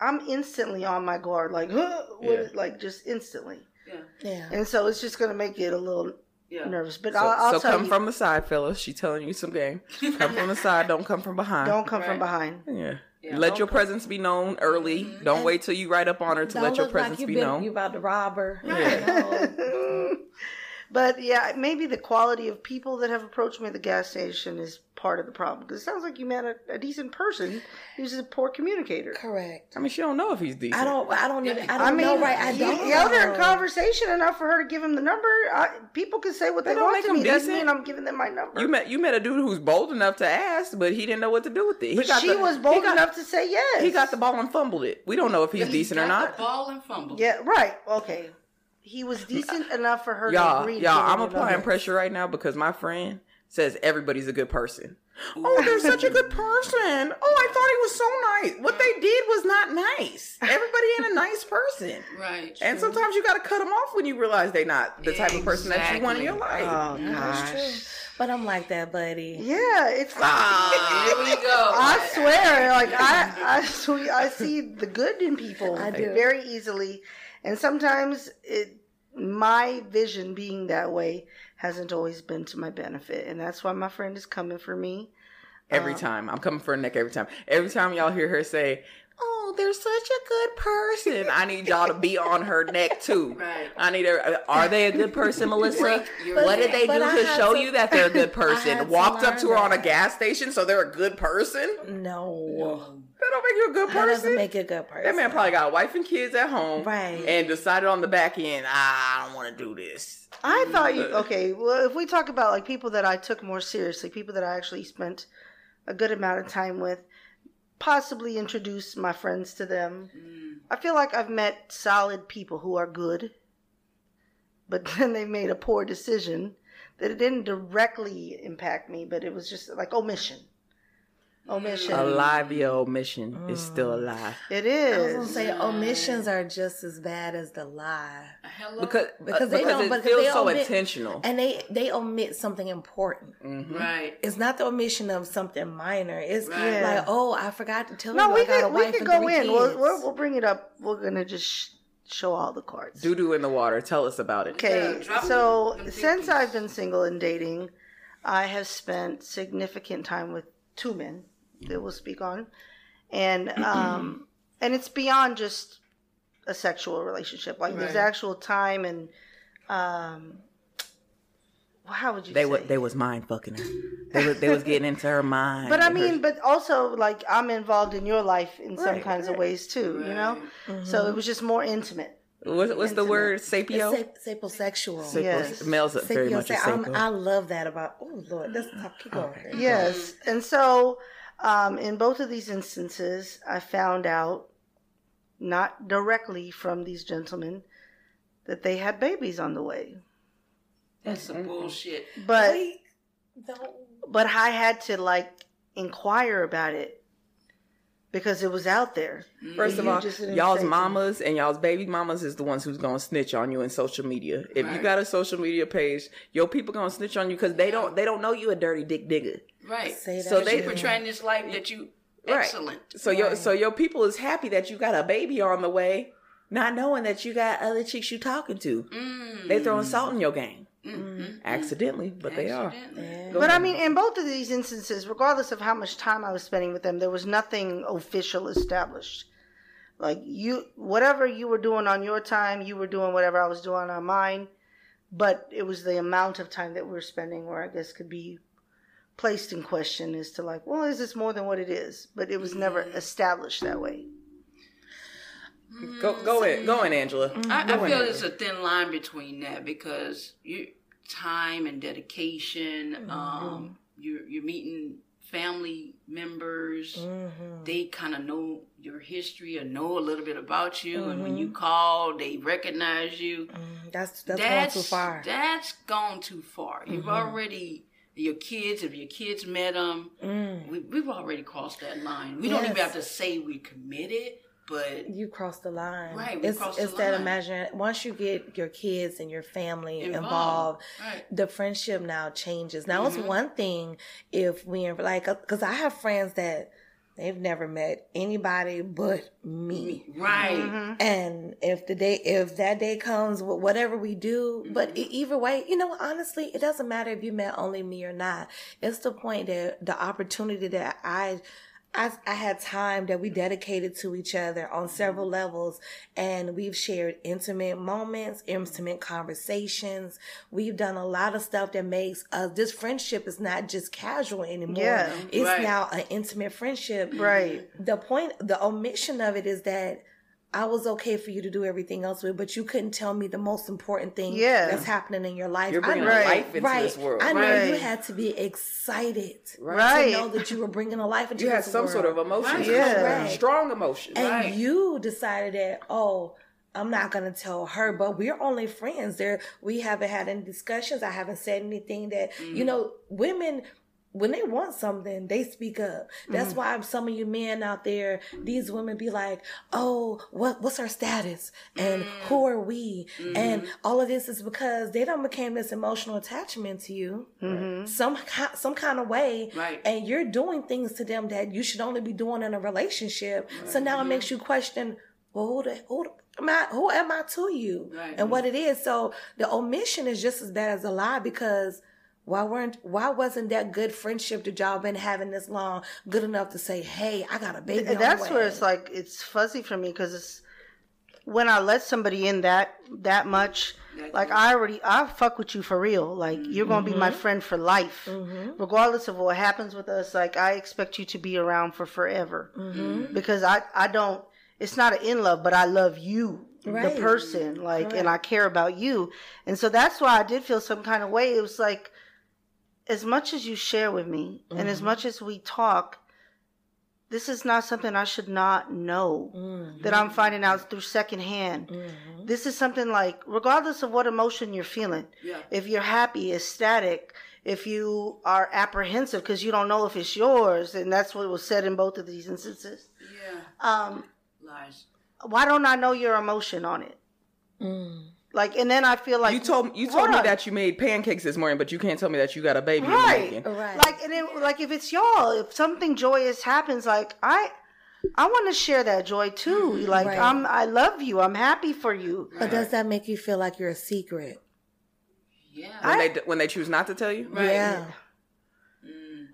Speaker 1: I'm instantly on my guard, like, huh, what,
Speaker 5: Yeah.
Speaker 1: like just instantly,
Speaker 4: Yeah.
Speaker 6: Yeah.
Speaker 1: and so it's just gonna make it a little
Speaker 4: Yeah.
Speaker 1: nervous. But
Speaker 5: so,
Speaker 1: I'll, I'll
Speaker 5: so
Speaker 1: tell
Speaker 5: come
Speaker 1: you,
Speaker 5: from the side fellas she telling you some game come from the side don't come from behind
Speaker 1: don't come from behind.
Speaker 5: Yeah.
Speaker 4: Yeah.
Speaker 5: Let your presence be known early. Mm-hmm. Don't wait till you right up on her to let your
Speaker 6: look like
Speaker 5: presence
Speaker 6: you
Speaker 5: be
Speaker 6: been
Speaker 5: known.
Speaker 6: you about to rob her.
Speaker 5: Yeah.
Speaker 6: You know?
Speaker 1: But yeah, maybe the quality of people that have approached me at the gas station is part of the problem. Because it sounds like you met a, a decent person who's a poor communicator.
Speaker 6: Correct.
Speaker 5: I mean, she don't know if he's decent.
Speaker 6: I don't. I don't even. I don't
Speaker 1: I mean,
Speaker 6: know. Right. I
Speaker 1: you
Speaker 6: don't.
Speaker 1: yelled her in conversation enough for her to give him the number. I, people can say what
Speaker 5: That
Speaker 1: they
Speaker 5: don't
Speaker 1: want
Speaker 5: make
Speaker 1: to
Speaker 5: him
Speaker 1: me. Doesn't mean I'm giving them my number.
Speaker 5: You met you met a dude who's bold enough to ask, but he didn't know what to do with it. He
Speaker 1: but
Speaker 5: got
Speaker 1: she
Speaker 5: the-
Speaker 1: was bold
Speaker 5: got-
Speaker 1: enough to say yes.
Speaker 5: He got the ball and fumbled it. We don't know if he's decent or not.
Speaker 4: The ball and fumble.
Speaker 1: Yeah, right. Okay. He was decent enough for her to
Speaker 5: Y'all,
Speaker 1: agree. to
Speaker 5: y'all,
Speaker 1: give
Speaker 5: I'm applying pressure right now because my friend says everybody's a good person. Oh, they're such a good person. Oh, I thought he was so nice. What they did was not nice. Everybody ain't a nice person.
Speaker 4: Right.
Speaker 5: And sometimes you got to cut them off when you realize they're not the type of person that you want in your life.
Speaker 1: Oh
Speaker 6: That's true.
Speaker 1: gosh.
Speaker 6: But I'm like that, buddy.
Speaker 1: Yeah, it's.
Speaker 5: Ah.
Speaker 4: Here we go.
Speaker 1: I swear, like I, I, I see the good in people
Speaker 6: I do.
Speaker 1: very easily, and sometimes it, my vision being that way hasn't always been to my benefit, and that's why my friend is coming for me.
Speaker 5: Every um, time. I'm coming for her neck every time. Every time y'all hear her say, Oh, they're such a good person. I need y'all to be on her neck too.
Speaker 4: Right.
Speaker 5: I need her. Are they a good person, Melissa?
Speaker 4: You're
Speaker 5: what did they do to show
Speaker 6: to-
Speaker 5: you that they're a good
Speaker 6: I had
Speaker 5: person?
Speaker 6: to
Speaker 5: Walked up to her
Speaker 6: learn
Speaker 5: on a gas station, so they're a good person?
Speaker 6: No.
Speaker 5: That don't make you a good
Speaker 6: That
Speaker 5: person.
Speaker 6: doesn't make you a good person.
Speaker 5: that man probably got a wife and kids at home.
Speaker 6: Right.
Speaker 5: And decided on the back end, "Ah, I don't want to do this.
Speaker 1: I thought you okay. Well, if we talk about like people that I took more seriously, people that I actually spent a good amount of time with, possibly introduce my friends to them. Mm. I feel like I've met solid people who are good, but then they made a poor decision that it didn't directly impact me, but it was just like omission. Omission.
Speaker 5: A lie via omission is still a lie.
Speaker 1: It
Speaker 6: I was gonna say omissions are just as bad as the lie,
Speaker 4: Hello.
Speaker 5: Because,
Speaker 6: Because
Speaker 5: uh,
Speaker 6: they
Speaker 5: because
Speaker 6: don't-
Speaker 5: it
Speaker 6: because
Speaker 5: feels
Speaker 6: they
Speaker 5: so
Speaker 6: omit-
Speaker 5: intentional.
Speaker 6: and they they omit something important.
Speaker 4: right.
Speaker 6: It's not the omission of something minor. It's
Speaker 4: Right.
Speaker 6: like, oh, I forgot to tell
Speaker 1: no,
Speaker 6: you
Speaker 1: we
Speaker 6: I got a
Speaker 1: could we
Speaker 6: wife
Speaker 1: could
Speaker 6: and
Speaker 1: go in. We'll, we'll we'll bring it up. We're gonna just sh- show all the cards.
Speaker 5: Doo doo in the water. Tell us about it.
Speaker 1: Okay,
Speaker 4: Yeah,
Speaker 1: so
Speaker 4: them- them
Speaker 1: since. I've been single and dating, I have spent significant time with two men that we'll speak on, and um, and it's beyond just a sexual relationship. Like there's
Speaker 4: Right.
Speaker 1: actual time and um, well, how would you
Speaker 5: They
Speaker 1: say?
Speaker 5: wa they was mind fucking her. They was they was getting into her mind.
Speaker 1: but I
Speaker 5: and her-
Speaker 1: mean, but also like I'm involved in your life in some
Speaker 5: Right,
Speaker 1: kinds of
Speaker 5: right.
Speaker 1: ways too. You know, so it was just more intimate.
Speaker 5: what's, what's the
Speaker 1: intimate.
Speaker 5: word? Sapio.
Speaker 6: It's sap- saposexual.
Speaker 5: Sapos-
Speaker 1: Yes.
Speaker 5: Males are very much a
Speaker 6: Sapio- I'm- I love that about. Oh Lord, let's talk. Keep going.
Speaker 1: Yes. And so, um, in both of these instances, I found out, not directly from these gentlemen, that they had babies on the way.
Speaker 4: That's some bullshit.
Speaker 1: But
Speaker 6: Wait,
Speaker 1: but I had to like inquire about it because it was out there.
Speaker 5: First of all, y'all's
Speaker 1: say to me.
Speaker 5: mamas and y'all's baby mamas is the ones who's gonna snitch on you in social media. If you got a social media page, your people gonna snitch on you because they don't they don't know you a dirty dick digger.
Speaker 4: Right.
Speaker 6: Say that
Speaker 5: So
Speaker 4: So
Speaker 5: they-
Speaker 4: they portraying this life that you
Speaker 5: Right.
Speaker 4: excellent.
Speaker 5: So your so your people is happy that you got a baby on the way, not knowing that you got other chicks you talking to.
Speaker 4: Mm.
Speaker 5: They throwing salt in your game,
Speaker 4: Mhm.
Speaker 5: accidentally, but they are.
Speaker 4: Accidentally.
Speaker 5: Go
Speaker 1: But I mean, in both of these instances, regardless of how much time I was spending with them, there was nothing official established. Like you, whatever you were doing on your time, you were doing whatever I was doing on mine. But it was the amount of time that we were spending where I guess could be placed in question as to like, well, is this more than what it is? But it was mm-hmm. never established that way.
Speaker 5: Go go in, go in, Angela. Mm-hmm.
Speaker 4: I, I
Speaker 5: Go in,
Speaker 4: feel
Speaker 5: Angela.
Speaker 4: there's a thin line between that because you time and dedication. Mm-hmm. Um, you're you're meeting family members.
Speaker 6: Mm-hmm.
Speaker 4: They kind of know your history or know a little bit about you, and when you call, they recognize you.
Speaker 6: That's that's,
Speaker 4: that's
Speaker 6: going too far.
Speaker 4: That's gone too far. You've already your kids. If your kids met them, we, we've already crossed that line. We don't even have to say we committed, but
Speaker 6: you crossed the line.
Speaker 4: Right, we
Speaker 6: it's
Speaker 4: crossed the
Speaker 6: it's that
Speaker 4: line.
Speaker 6: imagine once you get your kids and your family
Speaker 4: Involved.
Speaker 6: involved,
Speaker 4: Right.
Speaker 6: the friendship now changes. Now
Speaker 4: Mm-hmm.
Speaker 6: it's one thing if we like because I have friends that they've never met anybody but me.
Speaker 4: right.
Speaker 1: Mm-hmm.
Speaker 6: And if the day, if that day comes, wh- whatever we do, but
Speaker 4: Mm-hmm.
Speaker 6: e- either way, you know, honestly, it doesn't matter if you met only me or not. It's the point that the opportunity that I, I, I had time that we dedicated to each other on several levels and we've shared intimate moments, intimate conversations. We've done a lot of stuff that makes us, this friendship is not just casual anymore.
Speaker 1: Yeah.
Speaker 6: It's
Speaker 4: Right.
Speaker 6: now an intimate friendship
Speaker 1: Right.
Speaker 6: the point the omission of it is that I was okay for you to do everything else with, but you couldn't tell me the most important thing
Speaker 1: Yeah.
Speaker 6: that's happening in your life.
Speaker 5: You're
Speaker 6: I
Speaker 5: bringing
Speaker 6: know-
Speaker 1: Right.
Speaker 5: life into
Speaker 6: right.
Speaker 5: this world.
Speaker 6: I know you had to be excited
Speaker 1: Right.
Speaker 6: to know that you were bringing a life into
Speaker 5: You had some
Speaker 6: world.
Speaker 5: sort of emotion,
Speaker 4: Right.
Speaker 1: Yeah.
Speaker 6: Correct.
Speaker 5: strong emotion.
Speaker 6: and
Speaker 4: Right.
Speaker 6: you decided that oh i'm not going to tell her but we're only friends there we haven't had any discussions i haven't said anything that you mm. know women when they want something, they speak up. That's
Speaker 1: Mm-hmm.
Speaker 6: why some of you men out there, these women be like, "Oh, what what's our status and
Speaker 1: Mm.
Speaker 6: who are we?"
Speaker 1: Mm-hmm.
Speaker 6: And all of this is because they don't became this emotional attachment to you,
Speaker 1: Mm-hmm.
Speaker 6: some some kind of way,
Speaker 4: Right.
Speaker 6: and you're doing things to them that you should only be doing in a relationship. So now it makes you question, well, who the, who the, am I, who am I to you?
Speaker 4: Right.
Speaker 6: And what it is. So the omission is just as bad as a lie because why weren't why wasn't that good friendship that y'all been having this long good enough to say, hey, I got a baby? on
Speaker 1: And
Speaker 6: the
Speaker 1: that's
Speaker 6: way?
Speaker 1: where it's like it's fuzzy for me because it's when I let somebody in that that much. Like I already, I fuck with you for real. Like you're gonna be my
Speaker 6: Mm-hmm.
Speaker 1: friend for life, regardless of what happens with us. Like I expect you to be around for forever
Speaker 6: Mm-hmm.
Speaker 1: because I, I don't. It's not an in love, but I love you,
Speaker 6: Right.
Speaker 1: the person. Like, and I care about you, and so that's why I did feel some kind of way. It was like, as much as you share with me, and
Speaker 6: Mm-hmm.
Speaker 1: as much as we talk, this is not something I should not know
Speaker 6: Mm-hmm.
Speaker 1: that I'm finding out through secondhand. This is something like, regardless of what emotion you're feeling,
Speaker 4: Yeah.
Speaker 1: if you're happy, ecstatic, if you are apprehensive because you don't know if it's yours, and that's what was said in both of these instances.
Speaker 4: Yeah.
Speaker 1: Um,
Speaker 4: Lies.
Speaker 1: why don't I know your emotion on it?
Speaker 6: Mm.
Speaker 1: Like, and then I feel like
Speaker 5: You told you
Speaker 1: Hold
Speaker 5: told me that you made pancakes this morning, but you can't tell me that you got a baby in
Speaker 1: right.
Speaker 6: Right.
Speaker 1: like, and then like if it's y'all, if something joyous happens, like I, I want to share that joy too. Mm-hmm. Like
Speaker 6: Right.
Speaker 1: I'm, I love you. I'm happy for you.
Speaker 6: But does that make you feel like you're a secret?
Speaker 4: Yeah.
Speaker 5: When they when they choose not to tell you.
Speaker 4: Right.
Speaker 6: Yeah.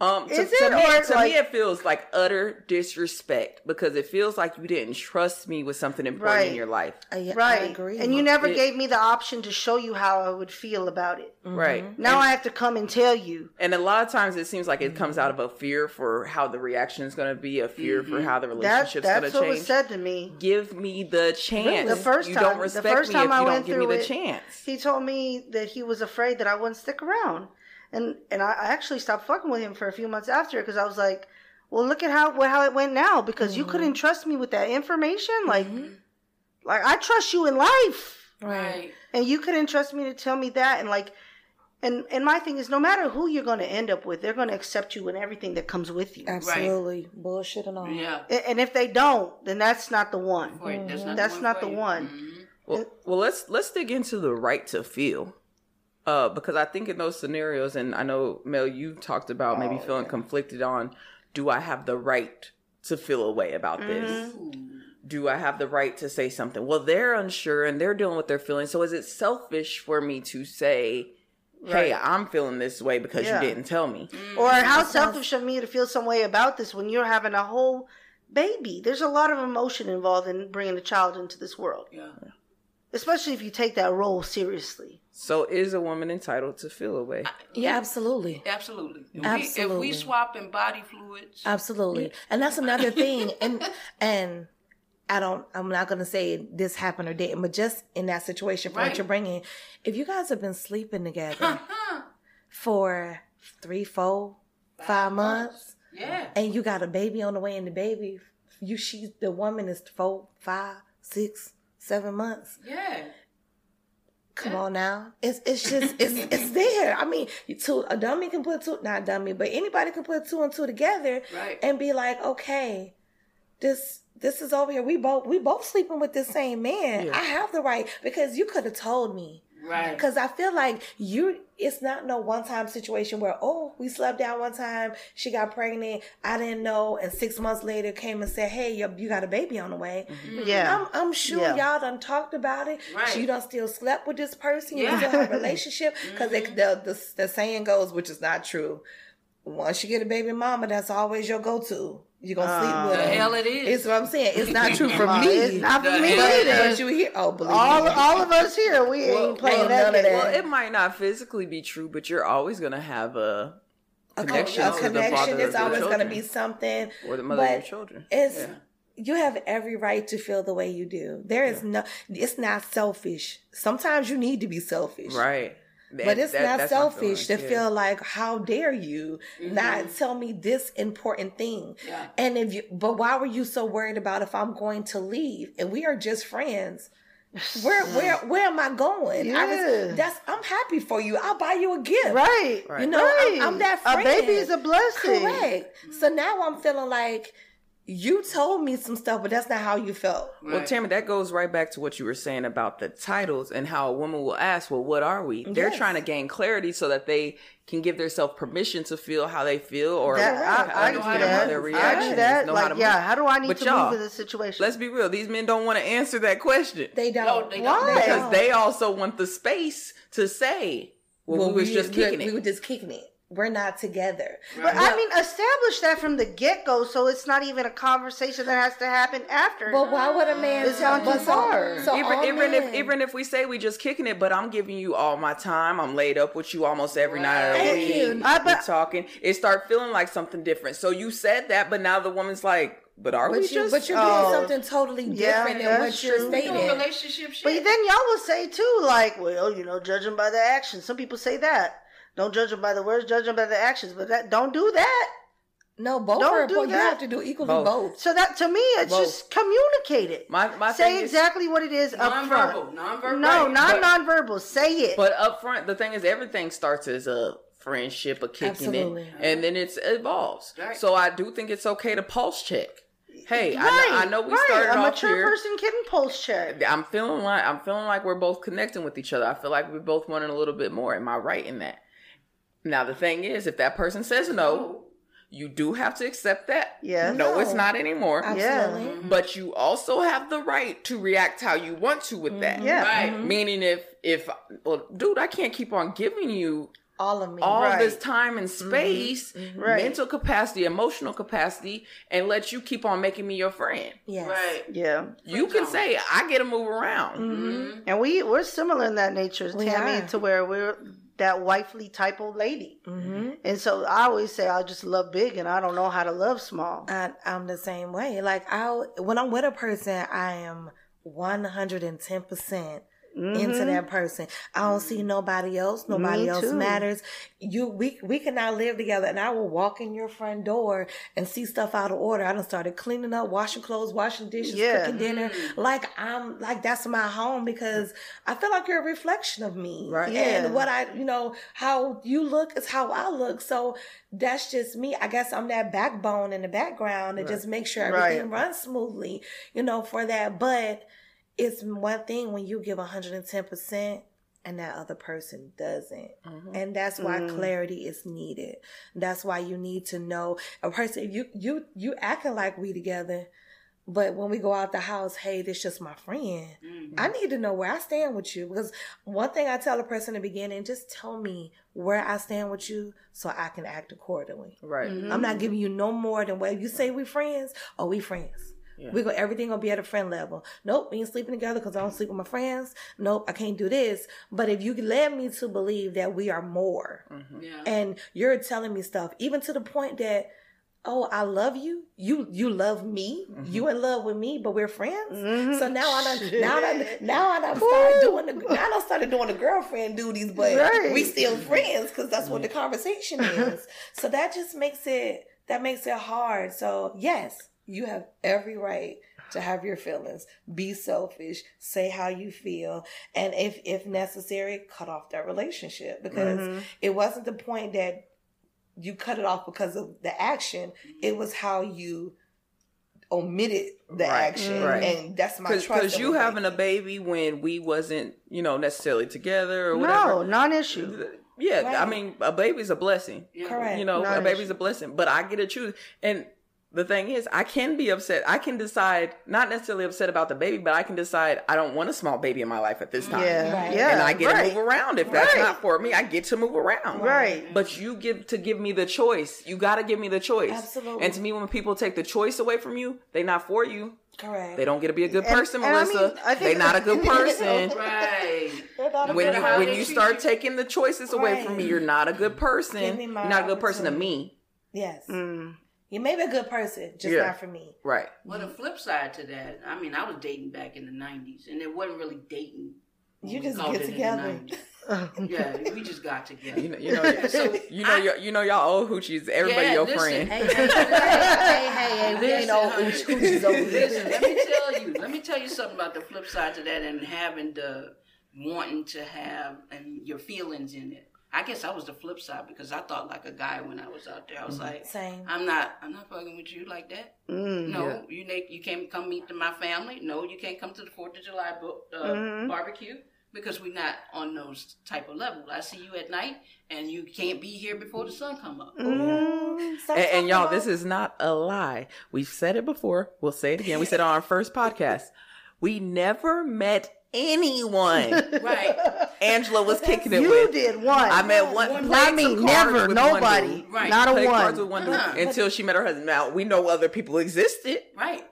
Speaker 5: Um, to,
Speaker 1: Is
Speaker 5: to me,
Speaker 1: or,
Speaker 5: to
Speaker 1: like-
Speaker 5: me, it feels like utter disrespect because it feels like you didn't trust me with something important
Speaker 1: Right.
Speaker 5: in your life.
Speaker 6: I, I
Speaker 1: Right.
Speaker 6: agree.
Speaker 1: And you never
Speaker 5: It-
Speaker 1: gave me the option to show you how I would feel about it. Mm-hmm.
Speaker 5: Right.
Speaker 1: Now I have to come and tell you.
Speaker 5: And a lot of times it seems like it comes out of mm-hmm. a fear for how the reaction is going to be, a fear for mm-hmm. how the
Speaker 1: That,
Speaker 5: relationship's going to change.
Speaker 1: that's what was said to me.
Speaker 5: Give me the chance.
Speaker 1: The first
Speaker 5: you
Speaker 1: time,
Speaker 5: don't
Speaker 1: the
Speaker 5: respect
Speaker 1: first
Speaker 5: me
Speaker 1: time
Speaker 5: if
Speaker 1: I
Speaker 5: you
Speaker 1: went
Speaker 5: don't give me
Speaker 1: through
Speaker 5: the
Speaker 1: it,
Speaker 5: chance.
Speaker 1: He told me that he was afraid that I wouldn't stick around, and and I I actually stopped fucking with him for a few months after because I was like, well, look at how how it went now because you couldn't trust me with that information, like, like I trust you in life,
Speaker 4: Right.
Speaker 1: and you couldn't trust me to tell me that, and like. And, and my thing is, no matter who you're going to end up with, they're going to accept you and everything that comes with you.
Speaker 6: Absolutely. Bullshit and all.
Speaker 4: Yeah.
Speaker 1: A- And if they don't, then that's not the one.
Speaker 4: Right. Mm-hmm. That's not
Speaker 1: That's
Speaker 4: the one.
Speaker 1: not the
Speaker 4: you.
Speaker 1: one.
Speaker 4: Mhm.
Speaker 5: Well, well, let's let's dig into the right to feel, uh, because I think in those scenarios, and I know Mel, you talked about maybe
Speaker 1: Oh,
Speaker 5: feeling conflicted on, do I have the right to feel a way about this?
Speaker 1: Mm-hmm.
Speaker 5: Do I have the right to say something? Well, they're unsure and they're dealing with their feelings. So is it selfish for me to say, "Hey, I'm feeling this way because
Speaker 1: Yeah.
Speaker 5: you didn't tell me"?
Speaker 1: Or how selfish of me to feel some way about this when you're having a whole baby. There's a lot of emotion involved in bringing a child into this world,
Speaker 4: Yeah.
Speaker 1: Especially if you take that role seriously.
Speaker 5: So is a woman entitled to feel a way?
Speaker 6: Uh, yeah, absolutely.
Speaker 4: Absolutely. If We, if
Speaker 6: Absolutely.
Speaker 4: we swapping body fluids,
Speaker 6: Absolutely. And that's another thing. And and I don't I'm not gonna say this happened or didn't, but just in that situation for
Speaker 4: Right.
Speaker 6: what you're bringing, if you guys have been sleeping together uh-huh. for three, four, five months,
Speaker 4: yeah.
Speaker 6: and you got a baby on the way, and the baby, you she the woman is four, five, six, seven months.
Speaker 4: Yeah.
Speaker 6: Come on now, it's it's just it's it's there. I mean, you two a dummy can put two, not dummy, but anybody can put two and two together
Speaker 4: Right.
Speaker 6: and be like, okay, this this is over here. We both we both sleeping with this same man. I have the right because you could have told me.
Speaker 4: Right.
Speaker 6: Because I feel like you, it's not no one time situation where, oh, we slept down one time, she got pregnant, I didn't know, and six months later came and said, hey, you, you got a baby on the way. Mm-hmm.
Speaker 1: Yeah.
Speaker 6: I'm, I'm sure
Speaker 1: Yeah.
Speaker 6: y'all done talked about it.
Speaker 4: Right.
Speaker 6: You done still slept with this person. You
Speaker 4: Yeah.
Speaker 6: still have a relationship. Because mm-hmm. the, the, the saying goes, which is not true. Once you get a baby mama, that's always your go-to. You're going to sleep with
Speaker 4: The
Speaker 6: her.
Speaker 4: hell it is.
Speaker 6: It's what I'm saying. It's not true for
Speaker 1: Uh,
Speaker 6: me.
Speaker 1: it's not for
Speaker 4: The
Speaker 1: me either.
Speaker 6: But you hear, oh, believe
Speaker 1: All,
Speaker 6: me.
Speaker 1: all of us here, we ain't playing
Speaker 6: well,
Speaker 1: that
Speaker 6: none of that.
Speaker 5: Well, it might not physically be true, but you're always going to have a
Speaker 6: a
Speaker 5: connection
Speaker 6: a
Speaker 5: to
Speaker 6: connection.
Speaker 5: father
Speaker 6: There's
Speaker 5: of your
Speaker 6: always going to be something.
Speaker 5: or the mother of your children.
Speaker 6: It's
Speaker 5: Yeah.
Speaker 6: you have every right to feel the way you do. There is no. It's not selfish. Sometimes you need to be selfish,
Speaker 5: Right.
Speaker 6: But it's
Speaker 5: That-
Speaker 6: not selfish to
Speaker 5: yeah.
Speaker 6: feel like, how dare you not mm-hmm. tell me this important thing?
Speaker 4: Yeah.
Speaker 6: And if you, but why were you so worried about if I'm going to leave and we are just friends? Where where where am I going? I was, that's I'm happy for you. I'll buy you a gift.
Speaker 1: Right.
Speaker 6: You know,
Speaker 1: right.
Speaker 6: I'm, I'm that
Speaker 1: A
Speaker 6: friend.
Speaker 1: baby is a blessing.
Speaker 6: Correct. So mm-hmm. now I'm feeling like you told me some stuff, but that's not how you felt.
Speaker 5: Well, Tammy, that goes right back to what you were saying about the titles and how a woman will ask, "Well, what are we?" They're
Speaker 6: Yes.
Speaker 5: trying to gain clarity so that they can give themselves permission to feel how they feel or
Speaker 1: That, I, I do
Speaker 5: understand
Speaker 1: that.
Speaker 5: how their
Speaker 1: I do that.
Speaker 5: know how to
Speaker 1: yeah,
Speaker 5: move.
Speaker 1: how do I need
Speaker 5: But
Speaker 1: to move in this situation?
Speaker 5: Let's be real; these men don't want to answer that question
Speaker 6: They don't.
Speaker 4: No, they don't.
Speaker 1: Why?
Speaker 5: Because they also want the space to say, "Well, we was just kicking
Speaker 6: we,
Speaker 5: it."
Speaker 6: We were just kicking it. We're not together.
Speaker 1: But I mean, establish that from the get go, so it's not even a conversation that has to happen after.
Speaker 6: But why would a man
Speaker 1: It's
Speaker 6: tell
Speaker 1: gone too
Speaker 6: but so-
Speaker 1: far.
Speaker 6: So,
Speaker 5: even even if even if we say we just kicking it, but I'm giving you all my time. I'm laid up with you almost every night of the
Speaker 6: Thank
Speaker 5: week.
Speaker 6: you.
Speaker 1: I-
Speaker 5: we
Speaker 1: but-
Speaker 5: talking. It start feeling like something different. So you said that, but now the woman's like, but are we
Speaker 6: you
Speaker 5: just?
Speaker 6: but you're
Speaker 1: Oh.
Speaker 6: doing something totally
Speaker 1: Yeah,
Speaker 6: different than what you're
Speaker 1: true.
Speaker 4: You know,
Speaker 6: stating.
Speaker 4: relationship shit.
Speaker 1: But then y'all will say too, like, well, you know, judge them by the actions. Some people say that. Don't judge them by the words, judge them by the actions. But that don't do that.
Speaker 6: No, both
Speaker 1: Don't
Speaker 6: are
Speaker 1: do
Speaker 6: important. You
Speaker 1: that.
Speaker 6: have to do equally
Speaker 5: Both.
Speaker 6: both.
Speaker 1: So that to me, it's
Speaker 5: Both.
Speaker 1: just communicate it.
Speaker 5: my my
Speaker 1: Say
Speaker 5: thing is-
Speaker 1: exactly what it is up front.
Speaker 4: non-verbal, non-verbal.
Speaker 1: No,
Speaker 4: right.
Speaker 1: not
Speaker 5: But-
Speaker 1: nonverbal. Say it.
Speaker 5: But up front, the thing is, everything starts as a friendship, a kicking
Speaker 6: Absolutely.
Speaker 5: it, and then it evolves.
Speaker 4: Right.
Speaker 5: So I do think it's okay to pulse check. Hey, I, know, I know we
Speaker 1: right.
Speaker 5: started
Speaker 1: a
Speaker 5: off
Speaker 1: mature
Speaker 5: here.
Speaker 1: person can pulse check.
Speaker 5: I'm feeling like I'm feeling like we're both connecting with each other. I feel like we're both wanting a little bit more. Am I right in that? Now the thing is, if that person says no, you do have to accept that.
Speaker 1: Yeah.
Speaker 5: No,
Speaker 6: No.
Speaker 5: it's not anymore.
Speaker 6: Absolutely. Mm-hmm.
Speaker 5: But you also have the right to react how you want to with that. Mm-hmm.
Speaker 1: Yeah.
Speaker 4: Right. Mm-hmm.
Speaker 5: Meaning if if well, dude, I can't keep on giving you
Speaker 6: All of me.
Speaker 5: all
Speaker 1: Right.
Speaker 5: this time and space,
Speaker 1: Right.
Speaker 5: mental capacity, emotional capacity, and let you keep on making me your friend.
Speaker 6: yes.
Speaker 4: Right.
Speaker 1: Yeah.
Speaker 5: You can say I get to move around.
Speaker 4: Mm-hmm.
Speaker 1: And we we're similar in that nature,
Speaker 6: We
Speaker 1: Tammy,
Speaker 6: are.
Speaker 1: to where we're that wifely type of lady.
Speaker 6: Mm-hmm.
Speaker 1: And so I always say I just love big and I don't know how to love small.
Speaker 6: I, I'm the same way. Like I, when I'm with a person, I am 110 percent into mm-hmm. that person. I don't see mm-hmm. nobody else. Nobody
Speaker 1: Me
Speaker 6: else
Speaker 1: too.
Speaker 6: matters. You, we, we cannot live together. And I will walk in your front door and see stuff out of order. I done started cleaning up, washing clothes, washing dishes,
Speaker 1: Yeah.
Speaker 6: cooking dinner. Mm-hmm. Like I'm like that's my home because I feel like you're a reflection of me.
Speaker 5: Right.
Speaker 1: Yeah.
Speaker 6: And what I, you know, how you look is how I look. So that's just me. I guess I'm that backbone in the background and just make sure everything
Speaker 1: Right.
Speaker 6: runs smoothly, you know, for that. But it's one thing when you give 110% and that other person doesn't. Mm-hmm. And that's why mm. clarity is needed. That's why you need to know a person you you you acting like we together. But when we go out the house, hey, this just my friend. Mm-hmm. I need to know where I stand with you because one thing I tell a person in the beginning, just tell me where I stand with you so I can act accordingly.
Speaker 5: Right. Mm-hmm.
Speaker 6: I'm not giving you no more than what you say we friends. Oh, we friends. We go everything gonna be at a friend level. Nope, we ain't sleeping together because I don't sleep with my friends. Nope, I can't do this. But if you led me to believe that we are more, mm-hmm.
Speaker 4: Yeah.
Speaker 6: and you're telling me stuff, even to the point that, oh, I love you. You you love me. You mm-hmm. in love with me, but we're friends. Mm-hmm. So now I done, now I done, now I done started doing the now I done started doing the girlfriend duties, but
Speaker 1: Right.
Speaker 6: we still friends because that's what the conversation is. so that just makes it that makes it hard. So yes, you have every right to have your feelings. Be selfish. Say how you feel, and if if necessary, cut off that relationship because mm-hmm. it wasn't the point that you cut it off because of the action. It was how you omitted the
Speaker 5: Right,
Speaker 6: action, mm-hmm.
Speaker 5: right.
Speaker 6: and that's my trust.
Speaker 5: Because you
Speaker 6: was
Speaker 5: having a baby when we wasn't, you know, necessarily together or whatever.
Speaker 1: No, non-issue.
Speaker 5: Yeah, I mean, a baby's a blessing.
Speaker 6: correct.
Speaker 5: You know,
Speaker 1: Not
Speaker 5: a baby's a blessing, but I get to choose. And the thing is, I can be upset. I can decide, not necessarily upset about the baby, but I can decide I don't want a small baby in my life at this time.
Speaker 1: Yeah,
Speaker 6: Right.
Speaker 1: yeah.
Speaker 5: and I get
Speaker 1: right.
Speaker 5: to move around. If that's
Speaker 1: Right.
Speaker 5: not for me, I get to move around.
Speaker 1: Right.
Speaker 5: But you give to give me the choice. You got to give me the choice.
Speaker 6: Absolutely.
Speaker 5: And to me, when people take the choice away from you, they not for you.
Speaker 6: correct.
Speaker 5: They don't get to be a good
Speaker 1: And-
Speaker 5: person,
Speaker 1: and I
Speaker 5: Melissa.
Speaker 1: mean, I
Speaker 5: they
Speaker 1: think-
Speaker 5: not a good person.
Speaker 4: Right.
Speaker 5: when you when you start
Speaker 4: you.
Speaker 5: taking the choices away from me, you're not a good person.
Speaker 6: Give me
Speaker 5: You're not a good person to me.
Speaker 6: yes,
Speaker 1: Mm.
Speaker 6: You may be a good person, just
Speaker 5: Yeah.
Speaker 6: not for me.
Speaker 5: Right.
Speaker 4: Well, the flip side to that, I mean, I was dating back in the '90s, and it wasn't really dating
Speaker 6: You just get
Speaker 4: it in the
Speaker 6: together.
Speaker 4: yeah, we just got together.
Speaker 5: You know, you know,
Speaker 4: So,
Speaker 5: you know,
Speaker 4: I-
Speaker 5: you you know, y'all old hoochies. Everybody
Speaker 4: Yeah,
Speaker 5: your
Speaker 4: listen,
Speaker 5: friend.
Speaker 6: Hey, hey, hey, hey, hey, we ain't
Speaker 4: Listen,
Speaker 6: no
Speaker 4: honey,
Speaker 6: ooch hoochies over
Speaker 4: Listen, let me tell you. Let me tell you something about the flip side to that, and having the wanting to have and your feelings in it. I guess I was the flip side because I thought like a guy when I was out there. I was like,
Speaker 6: Same.
Speaker 4: I'm not, I'm not fucking with you like that.
Speaker 1: Mm.
Speaker 4: No, you na- you can't come meet to my family. No, you can't come to the Fourth of July bo- uh,
Speaker 1: Mhm.
Speaker 4: barbecue because we're not on those type of levels. I see you at night, and you can't be here before the sun come up.
Speaker 1: Mm.
Speaker 6: Stop
Speaker 5: And, and y'all, this is not a lie. We've said it before. We'll say it again. We said it on our first podcast. We never met anyone.
Speaker 4: Right,
Speaker 5: Angela was kicking it
Speaker 1: You
Speaker 5: with.
Speaker 1: did one.
Speaker 5: I met one.
Speaker 4: One-
Speaker 5: played
Speaker 1: I mean, never.
Speaker 5: with one
Speaker 1: Nobody.
Speaker 5: dude.
Speaker 4: Right.
Speaker 1: Not a
Speaker 5: Played
Speaker 1: one.
Speaker 5: cards with one
Speaker 4: Uh-huh.
Speaker 5: until she met her husband. Now we know other people existed.
Speaker 4: right.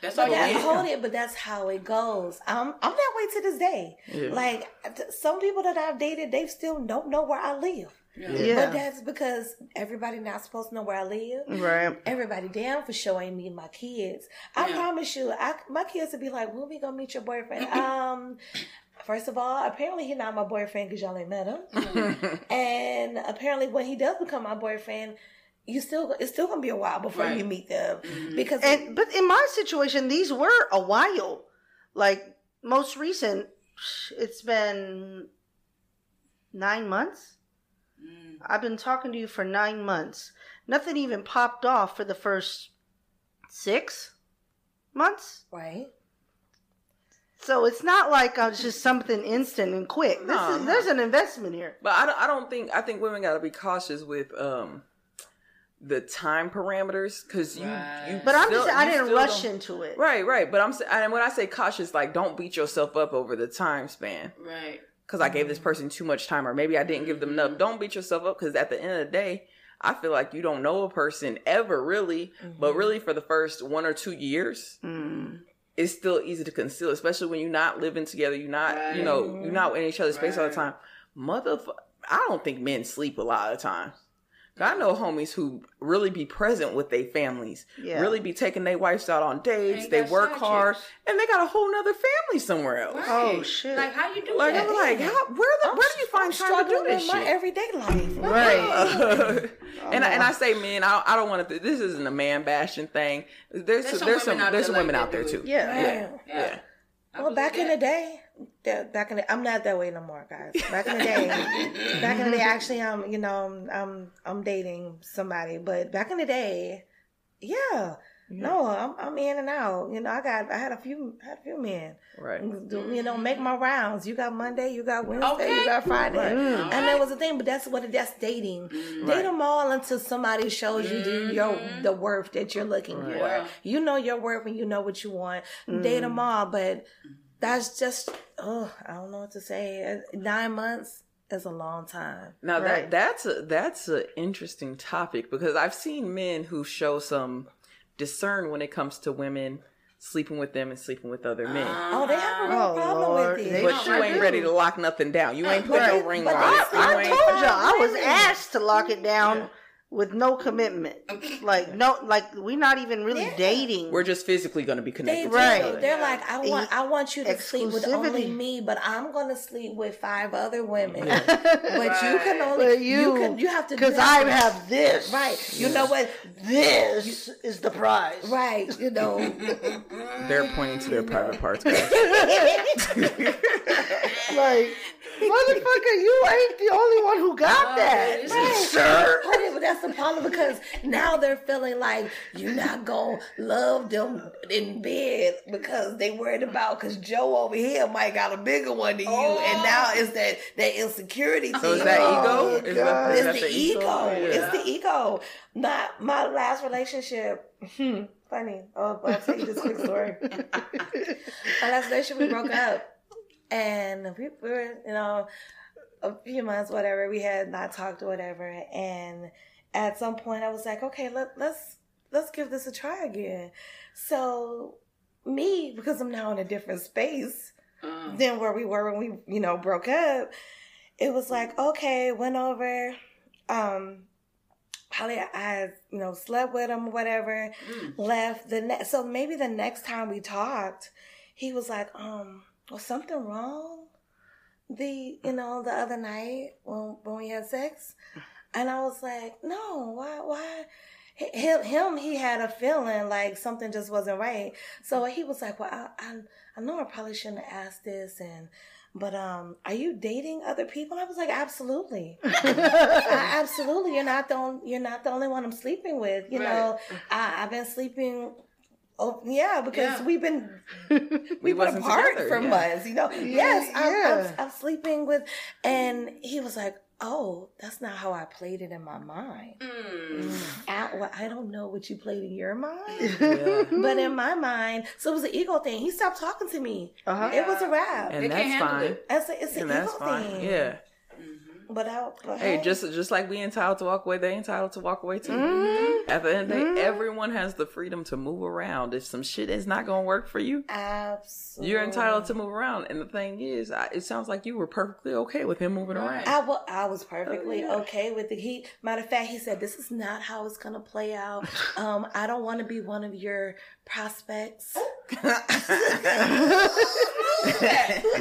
Speaker 4: That's all
Speaker 6: But
Speaker 4: you
Speaker 6: that,
Speaker 4: get.
Speaker 6: hold it, but that's how it goes. I'm I'm that way to this day.
Speaker 5: Yeah.
Speaker 6: Like some people that I've dated, they still don't know where I live.
Speaker 1: Yeah.
Speaker 6: But that's because everybody not supposed to know where I live.
Speaker 1: Right.
Speaker 6: Everybody damn for sure ain't meeting my kids. I
Speaker 4: Yeah.
Speaker 6: promise you, I, my kids would be like, "When we gonna meet your boyfriend?" um, first of all, apparently he's not my boyfriend because y'all ain't met him,
Speaker 4: Mm-hmm.
Speaker 6: and apparently when he does become my boyfriend, you still it's still gonna be a while before
Speaker 4: Right.
Speaker 6: you meet them
Speaker 4: Mhm.
Speaker 6: because
Speaker 1: And but in my situation, these were a while. Like most recent, it's been nine months.
Speaker 4: Mm.
Speaker 1: I've been talking to you for nine months. Nothing even popped off for the first six months.
Speaker 6: right.
Speaker 1: So it's not like it's just something instant and quick. This
Speaker 5: No,
Speaker 1: is
Speaker 5: no.
Speaker 1: there's an investment here.
Speaker 5: But I don't, I don't think I think women got to be cautious with um the time parameters because you,
Speaker 4: Right.
Speaker 5: you
Speaker 1: But I'm
Speaker 5: still-
Speaker 1: just I didn't rush into it.
Speaker 5: Right, right. But I'm and when I say cautious, like don't beat yourself up over the time span
Speaker 4: Right.
Speaker 5: Because I gave this person too much time or maybe I didn't give them enough. Don't beat yourself up because at the end of the day, I feel like you don't know a person ever really, but really for the first one or two years,
Speaker 1: Mm.
Speaker 5: it's still easy to conceal, especially when you're not living together. You're not, you know, you're not in each other's space all the time. Motherfucker, I don't think men sleep a lot of times. I know homies who really be present with their families,
Speaker 1: Yeah.
Speaker 5: really be taking their wives out on dates.
Speaker 4: Ain't
Speaker 5: They work hard,
Speaker 4: chicks.
Speaker 5: and they got a whole nother family somewhere else.
Speaker 1: Oh, shit.
Speaker 4: Like how you do
Speaker 5: Like
Speaker 4: that?
Speaker 5: I'm like, how, where the, where do you find
Speaker 6: I'm
Speaker 5: time to do
Speaker 6: struggling
Speaker 5: this
Speaker 6: with my
Speaker 5: shit?
Speaker 6: everyday life.
Speaker 1: Right.
Speaker 5: and I, and I oh. say man, I, I don't want to. This isn't a man bashing thing. There's
Speaker 4: There's
Speaker 5: there's
Speaker 4: some
Speaker 5: some,
Speaker 4: women out
Speaker 5: there's some
Speaker 4: there
Speaker 5: women
Speaker 4: like
Speaker 5: out there
Speaker 4: that
Speaker 5: too.
Speaker 4: it.
Speaker 1: Yeah.
Speaker 6: Yeah.
Speaker 5: yeah.
Speaker 6: Well, back in
Speaker 4: that.
Speaker 6: the day, that- back in the, I'm not that way no more, guys. Back in the day, back in the day, actually, I'm, you know, I'm, I'm, I'm dating somebody, but back in the day, yeah, no, I'm, I'm in and out. You know, I got, I had a few, had a few men.
Speaker 5: Right.
Speaker 6: Mm, do- You know, make my rounds. You got Monday, you got Wednesday,
Speaker 4: Okay.
Speaker 6: you got Friday,
Speaker 5: Right.
Speaker 1: Mm.
Speaker 6: and that was the thing. But that's what that's dating. Mm-hmm. Date them all until somebody shows you the, mm-hmm. your the worth that you're looking
Speaker 5: Right.
Speaker 6: for.
Speaker 4: Yeah.
Speaker 6: You know your worth and you know what you want. Date mm. them all, but that's just oh, I don't know what to say. Nine months is a long time.
Speaker 5: Now
Speaker 1: Right.
Speaker 5: that that's a that's an interesting topic because I've seen men who show some discern when it comes to women sleeping with them and sleeping with other men.
Speaker 6: Oh, they have a real
Speaker 1: Oh,
Speaker 6: problem
Speaker 1: Lord.
Speaker 6: with it.
Speaker 5: But you ain't
Speaker 1: do.
Speaker 5: ready to lock nothing down. You ain't put
Speaker 6: Right.
Speaker 5: no ring on
Speaker 6: I-
Speaker 5: it. You
Speaker 1: I told y'all I was asked to lock it down with no commitment. Like no, like we're not even really
Speaker 6: Yeah.
Speaker 1: dating.
Speaker 5: We're just physically going to be connected.
Speaker 6: do.
Speaker 5: to each
Speaker 1: Right.
Speaker 5: other.
Speaker 6: They're like, I want, I want you to sleep with only me, but I'm gonna sleep with five other women. But you can only,
Speaker 1: But
Speaker 6: you,
Speaker 1: you,
Speaker 6: can, you have to
Speaker 1: because I
Speaker 6: that.
Speaker 1: have this.
Speaker 6: right. You know what?
Speaker 1: This is the prize.
Speaker 6: Right. You know.
Speaker 5: They're pointing to their private parts.
Speaker 1: Like, motherfucker, you ain't the only one who got that,
Speaker 4: it's-
Speaker 6: Right.
Speaker 1: sir.
Speaker 6: Honey, but that's the problem because now they're feeling like you're not gonna love them in bed because they worried about because Joe over here might got a bigger one than you, and now it's that that insecurity.
Speaker 5: So is
Speaker 6: thing.
Speaker 5: that
Speaker 1: Oh,
Speaker 5: ego? Is that, is
Speaker 6: It's
Speaker 5: that
Speaker 6: the ego.
Speaker 5: Yeah.
Speaker 6: It's the ego. Not my last relationship. Hmm, funny. Oh, I'll tell you this quick story. my last relationship, we broke up, and we were, you know, a few months, whatever. We had not talked or whatever, and at some point, I was like, okay, let, let's let's give this a try again. So me, because I'm now in a different space
Speaker 4: Uh,
Speaker 6: than where we were when we, you know, broke up. It was like, okay, went over, um, probably I, you know, slept with him or whatever,
Speaker 4: mm.
Speaker 6: left the next, so maybe the next time we talked, he was like, um, was something wrong? the you know the other night when when we had sex, and I was like, no, why why? Him, him, he had a feeling like something just wasn't right. So he was like, "Well, I, I, I know I probably shouldn't have asked this, and but um, are you dating other people?" I was like, "Absolutely, I, absolutely. You're not the only, you're not the only one I'm sleeping with. You know, I, I've been sleeping." Oh yeah, because
Speaker 4: Yeah.
Speaker 6: we've been
Speaker 5: We
Speaker 6: we've been apart
Speaker 5: together,
Speaker 6: for
Speaker 5: yeah.
Speaker 6: months. You know, yes, I'm,
Speaker 1: yeah.
Speaker 6: I'm, I'm sleeping with, and he was like, "Oh, that's not how I played it in my mind. I, well, I don't know what you played in your mind,
Speaker 5: Yeah.
Speaker 6: but in my mind, so it was an ego thing. He stopped talking to me.
Speaker 1: Uh-huh.
Speaker 6: It was a wrap.
Speaker 5: And
Speaker 4: They
Speaker 5: that's fine.
Speaker 4: it.
Speaker 6: It's, a, it's an ego
Speaker 5: fine.
Speaker 6: thing.
Speaker 5: Yeah.
Speaker 6: But but
Speaker 5: Hey, just just like we entitled to walk away, they entitled to walk away too. At the end of the day, everyone has the freedom to move around. If some shit is not going to work for you,
Speaker 6: absolutely,
Speaker 5: you're entitled to move around. And the thing is, I, it sounds like you were perfectly okay with him moving around.
Speaker 6: I was perfectly
Speaker 5: Oh, yeah.
Speaker 6: okay with it. He, matter of fact, he said, "This is not how it's gonna play out. Um, I don't want to be one of your prospects."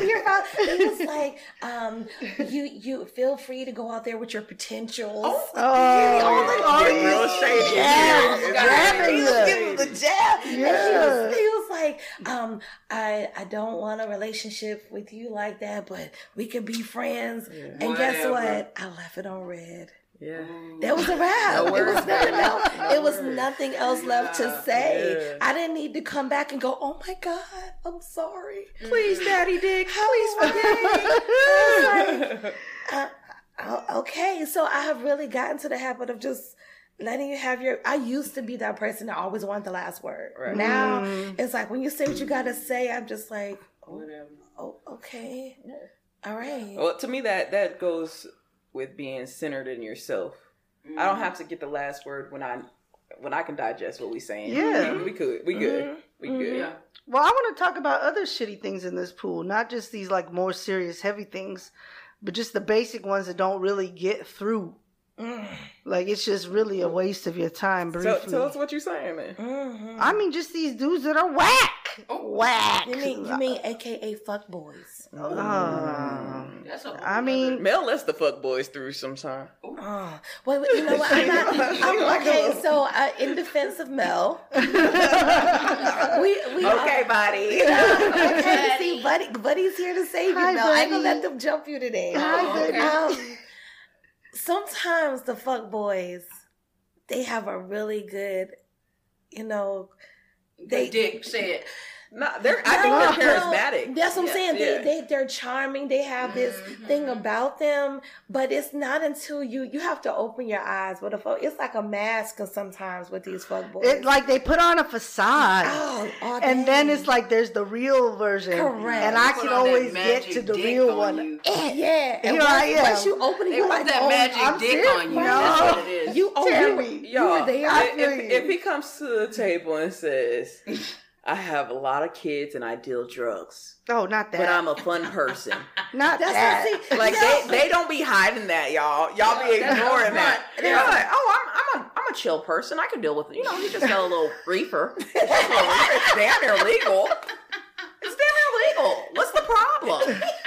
Speaker 6: Your pro- he was like, um, "You, you feel free to go out there with your potentials."
Speaker 1: Oh,
Speaker 5: Get real shady.
Speaker 1: yeah,
Speaker 5: Yeah.
Speaker 1: jabbing
Speaker 6: he was giving him the jab. And he was, he was like, um, I I don't want a relationship with you like that, but we can be friends. And guess what? I left it on red.
Speaker 5: Yeah.
Speaker 6: That was a wrap.
Speaker 5: No
Speaker 6: it was nothing
Speaker 5: baby.
Speaker 6: else.
Speaker 5: No
Speaker 6: it was
Speaker 5: words.
Speaker 6: nothing else left to say.
Speaker 5: Yeah.
Speaker 6: I didn't need to come back and go, "Oh my god, I'm sorry."
Speaker 5: Please, Daddy Dick. Please
Speaker 6: forgive me. Uh, uh, okay, so I have really gotten to the habit of just letting you have your. I used to be that person that always wanted the last word.
Speaker 5: Right.
Speaker 6: Now it's like when you say what you gotta say, I'm just like,
Speaker 4: Whatever.
Speaker 6: oh, okay, all right.
Speaker 5: Well, to me, that that goes with being centered in yourself. I don't have to get the last word when I when I can digest what we're saying.
Speaker 1: Yeah.
Speaker 5: we, we could, we good, we good.
Speaker 4: Yeah. Mm-hmm. Mm-hmm.
Speaker 1: Well, I want to talk about other shitty things in this pool, not just these like more serious, heavy things, but just the basic ones that don't really get through. Mm. Like it's just really a waste of your time. Briefly,
Speaker 5: Tell, tell us what you're saying, man.
Speaker 6: Mm-hmm.
Speaker 1: I mean, just these dudes that are whack, whack.
Speaker 6: You mean you mean AKA fuck boys?
Speaker 1: Uh,
Speaker 4: That's a
Speaker 1: I mean,
Speaker 5: Mel lets the fuck boys through sometime.
Speaker 6: Oh, wait, wait, you know what? I'm not. I'm, okay, so uh, in defense of Mel, we we
Speaker 5: Okay, buddy.
Speaker 6: okay. See, buddy, buddy's here to save you,
Speaker 1: Hi,
Speaker 6: Mel. I ain't gonna let them jump you today.
Speaker 1: Hi,
Speaker 4: okay.
Speaker 6: Um, sometimes the fuck boys, they have a really good, you know,
Speaker 4: They Dick said.
Speaker 5: No, they're. I think
Speaker 6: No,
Speaker 5: they're
Speaker 6: no,
Speaker 5: charismatic.
Speaker 6: That's what I'm
Speaker 4: Yeah,
Speaker 6: saying.
Speaker 5: yeah.
Speaker 6: They, they they're charming. They have this mm-hmm. thing about them, but it's not until you you have to open your eyes. But if it's like a mask sometimes with these fuck boys.
Speaker 1: it like they put on a facade,
Speaker 6: oh, all
Speaker 1: and then it's like there's the real version,
Speaker 6: Correct.
Speaker 1: and I can always get to the real
Speaker 4: on
Speaker 1: one.
Speaker 4: you.
Speaker 6: Eh, yeah. And
Speaker 1: Here I
Speaker 6: once,
Speaker 1: am.
Speaker 6: once you open it,
Speaker 4: They
Speaker 6: you're
Speaker 4: put
Speaker 6: like,
Speaker 4: that
Speaker 6: oh,
Speaker 4: magic
Speaker 1: I'm
Speaker 4: dick
Speaker 1: serious,
Speaker 4: on you.
Speaker 1: bro.
Speaker 4: That's what it is.
Speaker 6: You oh
Speaker 1: Tammy.
Speaker 6: you, you
Speaker 5: Y'all,
Speaker 6: were there.
Speaker 1: I
Speaker 5: if, if, if he comes to the table and says, "I have a lot of kids and I deal drugs,
Speaker 1: Oh, not that.
Speaker 5: but I'm a fun person,"
Speaker 1: not
Speaker 6: That's
Speaker 1: that.
Speaker 6: what see.
Speaker 5: like
Speaker 6: no.
Speaker 5: they, they don't be hiding that, y'all. Y'all be ignoring that.
Speaker 4: upfront.
Speaker 5: They're like, "Oh, I'm I'm a I'm a chill person. I can deal with it. You know, he just got a little reefer. Just a little reefer. It's damn near legal. It's damn near legal. What's the problem?"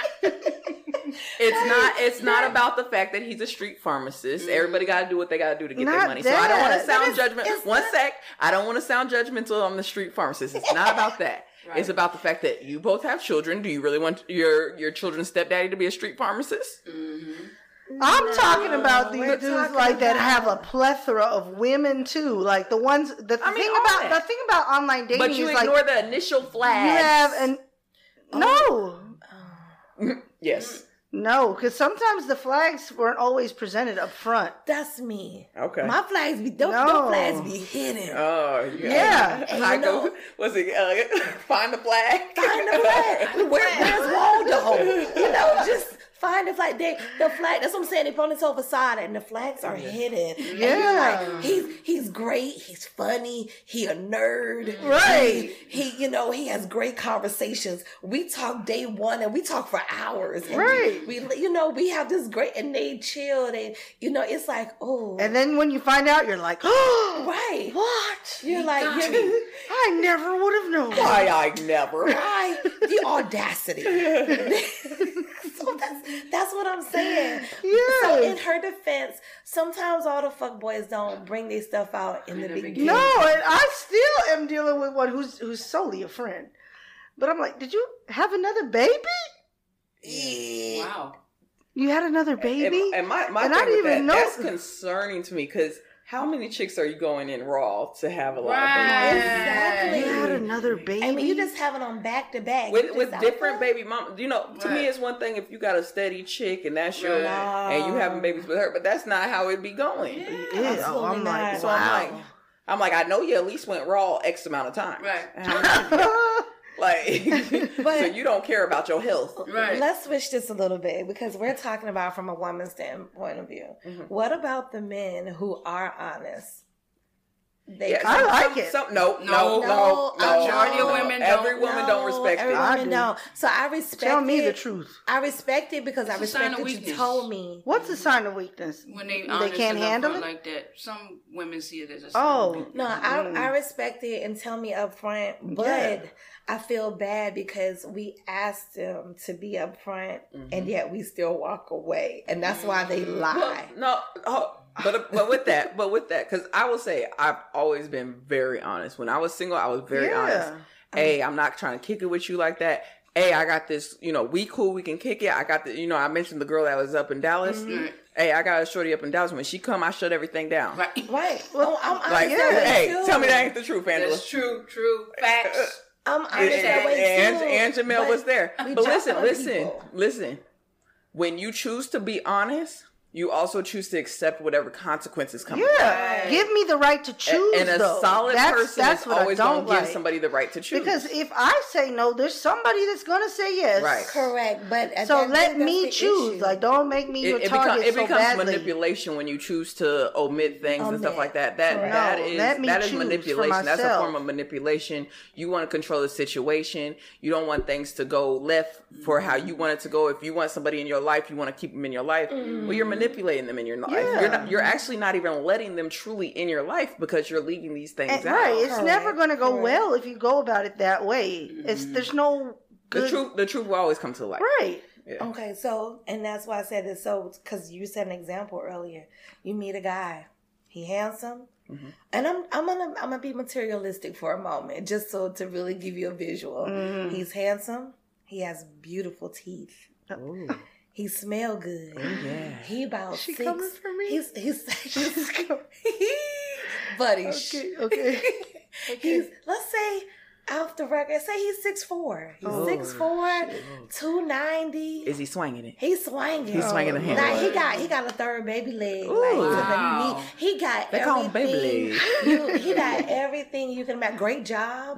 Speaker 5: It's not. It's not about the fact that he's a street pharmacist. Everybody mm-hmm. got to do what they got to do to get their
Speaker 1: Not
Speaker 5: money. So I don't want to sound
Speaker 6: But it's-
Speaker 5: judgmental. One
Speaker 6: not-
Speaker 5: sec. I don't want to sound judgmental on the street pharmacist. It's not about that. It's about the fact that you both have children. Do you really want your your children's stepdaddy to be a street pharmacist? Mm-hmm.
Speaker 1: I'm talking about these
Speaker 6: we're
Speaker 1: dudes
Speaker 6: talking
Speaker 1: like that have a plethora of women too. Like the ones. The
Speaker 5: I
Speaker 1: thing
Speaker 5: all
Speaker 1: about
Speaker 5: that.
Speaker 1: the thing about online dating
Speaker 5: But you
Speaker 1: is like
Speaker 5: ignore the initial
Speaker 1: flag.
Speaker 5: you
Speaker 1: have an oh. no, mm-hmm.
Speaker 5: yes. Mm.
Speaker 1: No, because sometimes the flags weren't always presented up front.
Speaker 6: That's me.
Speaker 5: Okay.
Speaker 6: My flags be those,
Speaker 1: No.
Speaker 6: flags be hidden.
Speaker 5: Oh
Speaker 1: Yeah.
Speaker 6: And
Speaker 5: I
Speaker 6: you
Speaker 5: go.
Speaker 6: know-
Speaker 5: Was it uh, find the flag?
Speaker 6: Find the flag. Where, where's Waldo? You know, just find the flag. They, the flag. That's what I'm saying. They put on this whole facade, and the flags are hidden. And you're
Speaker 1: Yeah.
Speaker 6: like, he's he's great. He's funny. He a nerd.
Speaker 1: Right.
Speaker 6: He, he, you know, he has great conversations. We talk day one, and we talk for hours. And
Speaker 1: Right.
Speaker 6: We, we, you know, we have this great, and they chill. And you know, it's like, oh,
Speaker 1: And then when you find out, you're like, oh,
Speaker 6: right.
Speaker 1: what?
Speaker 6: You're like, you're.
Speaker 1: I never would have known.
Speaker 5: Why I never.
Speaker 6: Why the audacity? so that's that's that's what I'm saying. Yeah.
Speaker 1: So
Speaker 6: in her defense, sometimes all the fuck boys don't bring their stuff out in the
Speaker 4: the
Speaker 6: beginning.
Speaker 4: beginning.
Speaker 1: No, and I still am dealing with one who's who's solely a friend. But I'm like, did you have another baby?
Speaker 4: Wow.
Speaker 1: You had another baby?
Speaker 5: And, and my, my
Speaker 1: And I didn't even
Speaker 5: that,
Speaker 1: know-
Speaker 5: that's concerning to me because how many chicks are you going in raw to have a lot
Speaker 4: Right.
Speaker 5: of babies?
Speaker 6: Exactly.
Speaker 1: you had another baby.
Speaker 6: I mean, you just have it on back to back.
Speaker 5: With, with different
Speaker 6: there.
Speaker 5: baby mom, you know, to
Speaker 4: Right.
Speaker 5: me it's one thing if you got a steady chick and that's your,
Speaker 4: Right.
Speaker 5: and you having babies with her, but that's not how it be going.
Speaker 1: Yeah, oh, I'm
Speaker 6: Absolutely
Speaker 1: like,
Speaker 6: not.
Speaker 5: So
Speaker 1: wow.
Speaker 5: I'm like, I'm like, I know you at least went raw X amount of times.
Speaker 4: Right.
Speaker 5: And how many have you got? like,
Speaker 6: But-
Speaker 5: so you don't care about your health.
Speaker 4: Right.
Speaker 6: Let's switch this a little bit because we're talking about from a woman's standpoint of view.
Speaker 5: Mm-hmm.
Speaker 6: What about the men who are honest? They
Speaker 5: Yeah,
Speaker 1: I like
Speaker 5: some,
Speaker 1: it.
Speaker 5: Some, no, no,
Speaker 4: No,
Speaker 5: no, no.
Speaker 6: no,
Speaker 4: of women
Speaker 5: Every
Speaker 4: don't.
Speaker 5: woman don't respect
Speaker 6: every
Speaker 5: it.
Speaker 1: I
Speaker 6: woman
Speaker 1: do.
Speaker 6: don't. So I respect
Speaker 1: Tell me
Speaker 6: it.
Speaker 1: the truth.
Speaker 6: I respect it because I
Speaker 4: It's a sign
Speaker 6: respect
Speaker 4: of
Speaker 6: that you told me.
Speaker 1: What's a sign of weakness?
Speaker 4: When they
Speaker 1: they can't handle it.
Speaker 4: like that, some women see it as a sign
Speaker 1: Oh.
Speaker 4: of.
Speaker 6: No, I, I respect it and tell me up front, but
Speaker 1: Yeah.
Speaker 6: I feel bad because we asked them to be upfront and mm-hmm. yet we still walk away. And that's why they mm-hmm.
Speaker 5: Well,
Speaker 6: lie.
Speaker 5: no, oh, but but with that, but with that, because I will say I've always been very honest. When I was single, I was very
Speaker 1: Yeah.
Speaker 5: honest. Hey, I'm not trying to kick it with you like that. Hey, I got this. You know, we cool. We can kick it. I got the. You know, I mentioned the girl that was up in Dallas. Mm-hmm.
Speaker 4: Right.
Speaker 5: Hey, I got a shorty up in Dallas. When she come, I shut everything down.
Speaker 4: Right.
Speaker 6: Right. Well, I'm honest
Speaker 5: Like,
Speaker 6: that way
Speaker 5: hey,
Speaker 6: too.
Speaker 5: tell me that ain't the truth, Angela.
Speaker 4: That's true, true. Facts.
Speaker 6: I'm
Speaker 5: And,
Speaker 6: honest that
Speaker 5: and,
Speaker 6: way
Speaker 5: and,
Speaker 6: too.
Speaker 5: and Jamel
Speaker 6: but
Speaker 5: was there. But listen, listen,
Speaker 6: people.
Speaker 5: listen. When you choose to be honest, you also choose to accept whatever consequences come. From.
Speaker 1: Yeah, give me the right to choose.
Speaker 5: and a
Speaker 1: though.
Speaker 5: solid
Speaker 1: that's,
Speaker 5: person
Speaker 1: that's
Speaker 5: is always going
Speaker 1: don't
Speaker 5: to give
Speaker 1: like.
Speaker 5: somebody the right to choose.
Speaker 1: Because if I say no, there's somebody that's gonna say yes.
Speaker 5: Right.
Speaker 6: Correct, but
Speaker 1: So let me choose.
Speaker 6: issue.
Speaker 1: Like, don't make me
Speaker 5: it,
Speaker 1: your
Speaker 5: it,
Speaker 1: target
Speaker 5: become, it
Speaker 1: so
Speaker 5: becomes
Speaker 1: badly.
Speaker 5: manipulation when you choose to omit things and stuff like that. That
Speaker 6: Correct.
Speaker 5: that
Speaker 1: No,
Speaker 5: is
Speaker 1: let me
Speaker 5: that is manipulation. That's a form of manipulation. You want to control the situation. You don't want things to go left for how you want it to go. If you want somebody in your life, you want to keep them in your life. Well, you're mm-hmm. Manipulating them in your life.
Speaker 1: Yeah.
Speaker 5: You're not, you're actually not even letting them truly in your life because you're leaving these things
Speaker 1: And-
Speaker 5: out.
Speaker 1: right, it's
Speaker 6: Correct,
Speaker 1: never gonna go
Speaker 6: correct.
Speaker 1: well if you go about it that way. It's there's no
Speaker 5: The truth, the truth will always come to light.
Speaker 1: Right.
Speaker 6: Okay, so and that's why I said this. So because you said an example earlier, you meet a guy, he handsome,
Speaker 5: Mm-hmm.
Speaker 6: and I'm I'm gonna I'm gonna be materialistic for a moment, just so to really give you a visual.
Speaker 1: Mm-hmm.
Speaker 6: He's handsome. He has beautiful teeth. He smell good.
Speaker 5: yeah.
Speaker 6: He about
Speaker 1: She
Speaker 6: six.
Speaker 1: coming for me?
Speaker 6: He's he's, he's buddy. sh-
Speaker 1: Okay. Okay.
Speaker 6: He's let's say off the record, say he's six four. He's
Speaker 1: Oh,
Speaker 6: six four, two ninety.
Speaker 5: Is he swinging it?
Speaker 6: He's swinging.
Speaker 5: He's swinging the hand.
Speaker 6: Now he got he got a third baby leg.
Speaker 5: Ooh.
Speaker 6: like, to the
Speaker 4: Wow.
Speaker 6: knee. He got
Speaker 5: They call 'em baby
Speaker 6: everything.
Speaker 5: legs.
Speaker 6: You, he got everything you can imagine. Great job.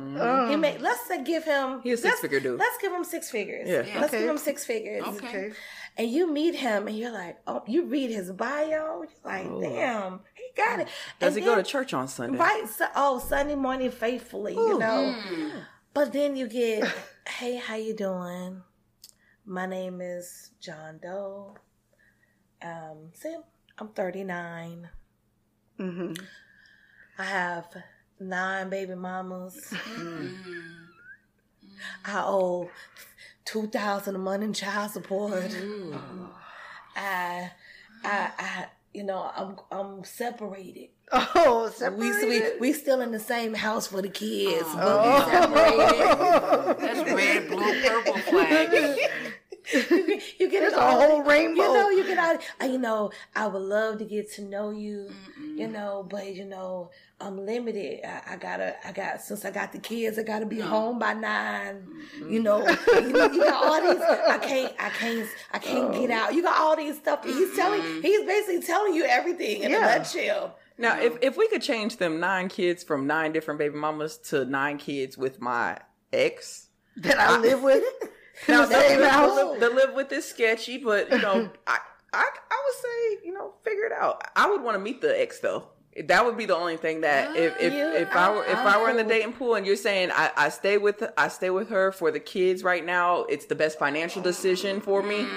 Speaker 6: He made. Let's say give him.
Speaker 5: Mm-hmm. A six-figure dude.
Speaker 6: Let's give him six figures.
Speaker 5: Yeah.
Speaker 4: Yeah.
Speaker 6: Let's
Speaker 1: Okay.
Speaker 6: give him six figures.
Speaker 4: Okay.
Speaker 6: And you meet him, and you're like, oh, you read his bio. You're like, damn, he got it.
Speaker 5: Does
Speaker 6: And
Speaker 5: he go to church on Sunday?
Speaker 6: Right. So, oh, Sunday morning faithfully, you know. But then you get, hey, how you doing? My name is John Doe. Um, see, I'm 39.
Speaker 1: hmm
Speaker 6: I have nine baby mamas. I owe two thousand a month in child support. Mm. I, I, I, you know, I'm I'm separated.
Speaker 1: Oh,
Speaker 6: We, we we still in the same house for the kids,
Speaker 1: Oh.
Speaker 6: but we oh. separated.
Speaker 4: That's red, blue, purple flag.
Speaker 6: you get
Speaker 1: There's
Speaker 6: it
Speaker 1: a
Speaker 6: all.
Speaker 1: whole rainbow.
Speaker 6: You know, you get out. uh, You know, I would love to get to know you. You know, but you know, I'm limited. I, I gotta, I got since I got the kids, I gotta be home by 9 You know, you know, you got all these. I can't, I can't, I can't get out. You got all these stuff. He's telling, he's basically telling you everything in
Speaker 1: Yeah.
Speaker 6: a nutshell.
Speaker 5: Now, if, if we could change them nine kids from nine different baby mamas to nine kids with my ex,
Speaker 1: that I live with.
Speaker 5: now
Speaker 1: the
Speaker 5: live, the live with is sketchy, but you know, I, I I would say you know figure it out. I would want to meet the ex though. That would be the only thing that if if,
Speaker 6: You-
Speaker 5: if I were if
Speaker 6: I'm
Speaker 5: I were in the dating pool and you're saying I, I stay with I stay with her for the kids right now, it's the best financial decision for me. Li-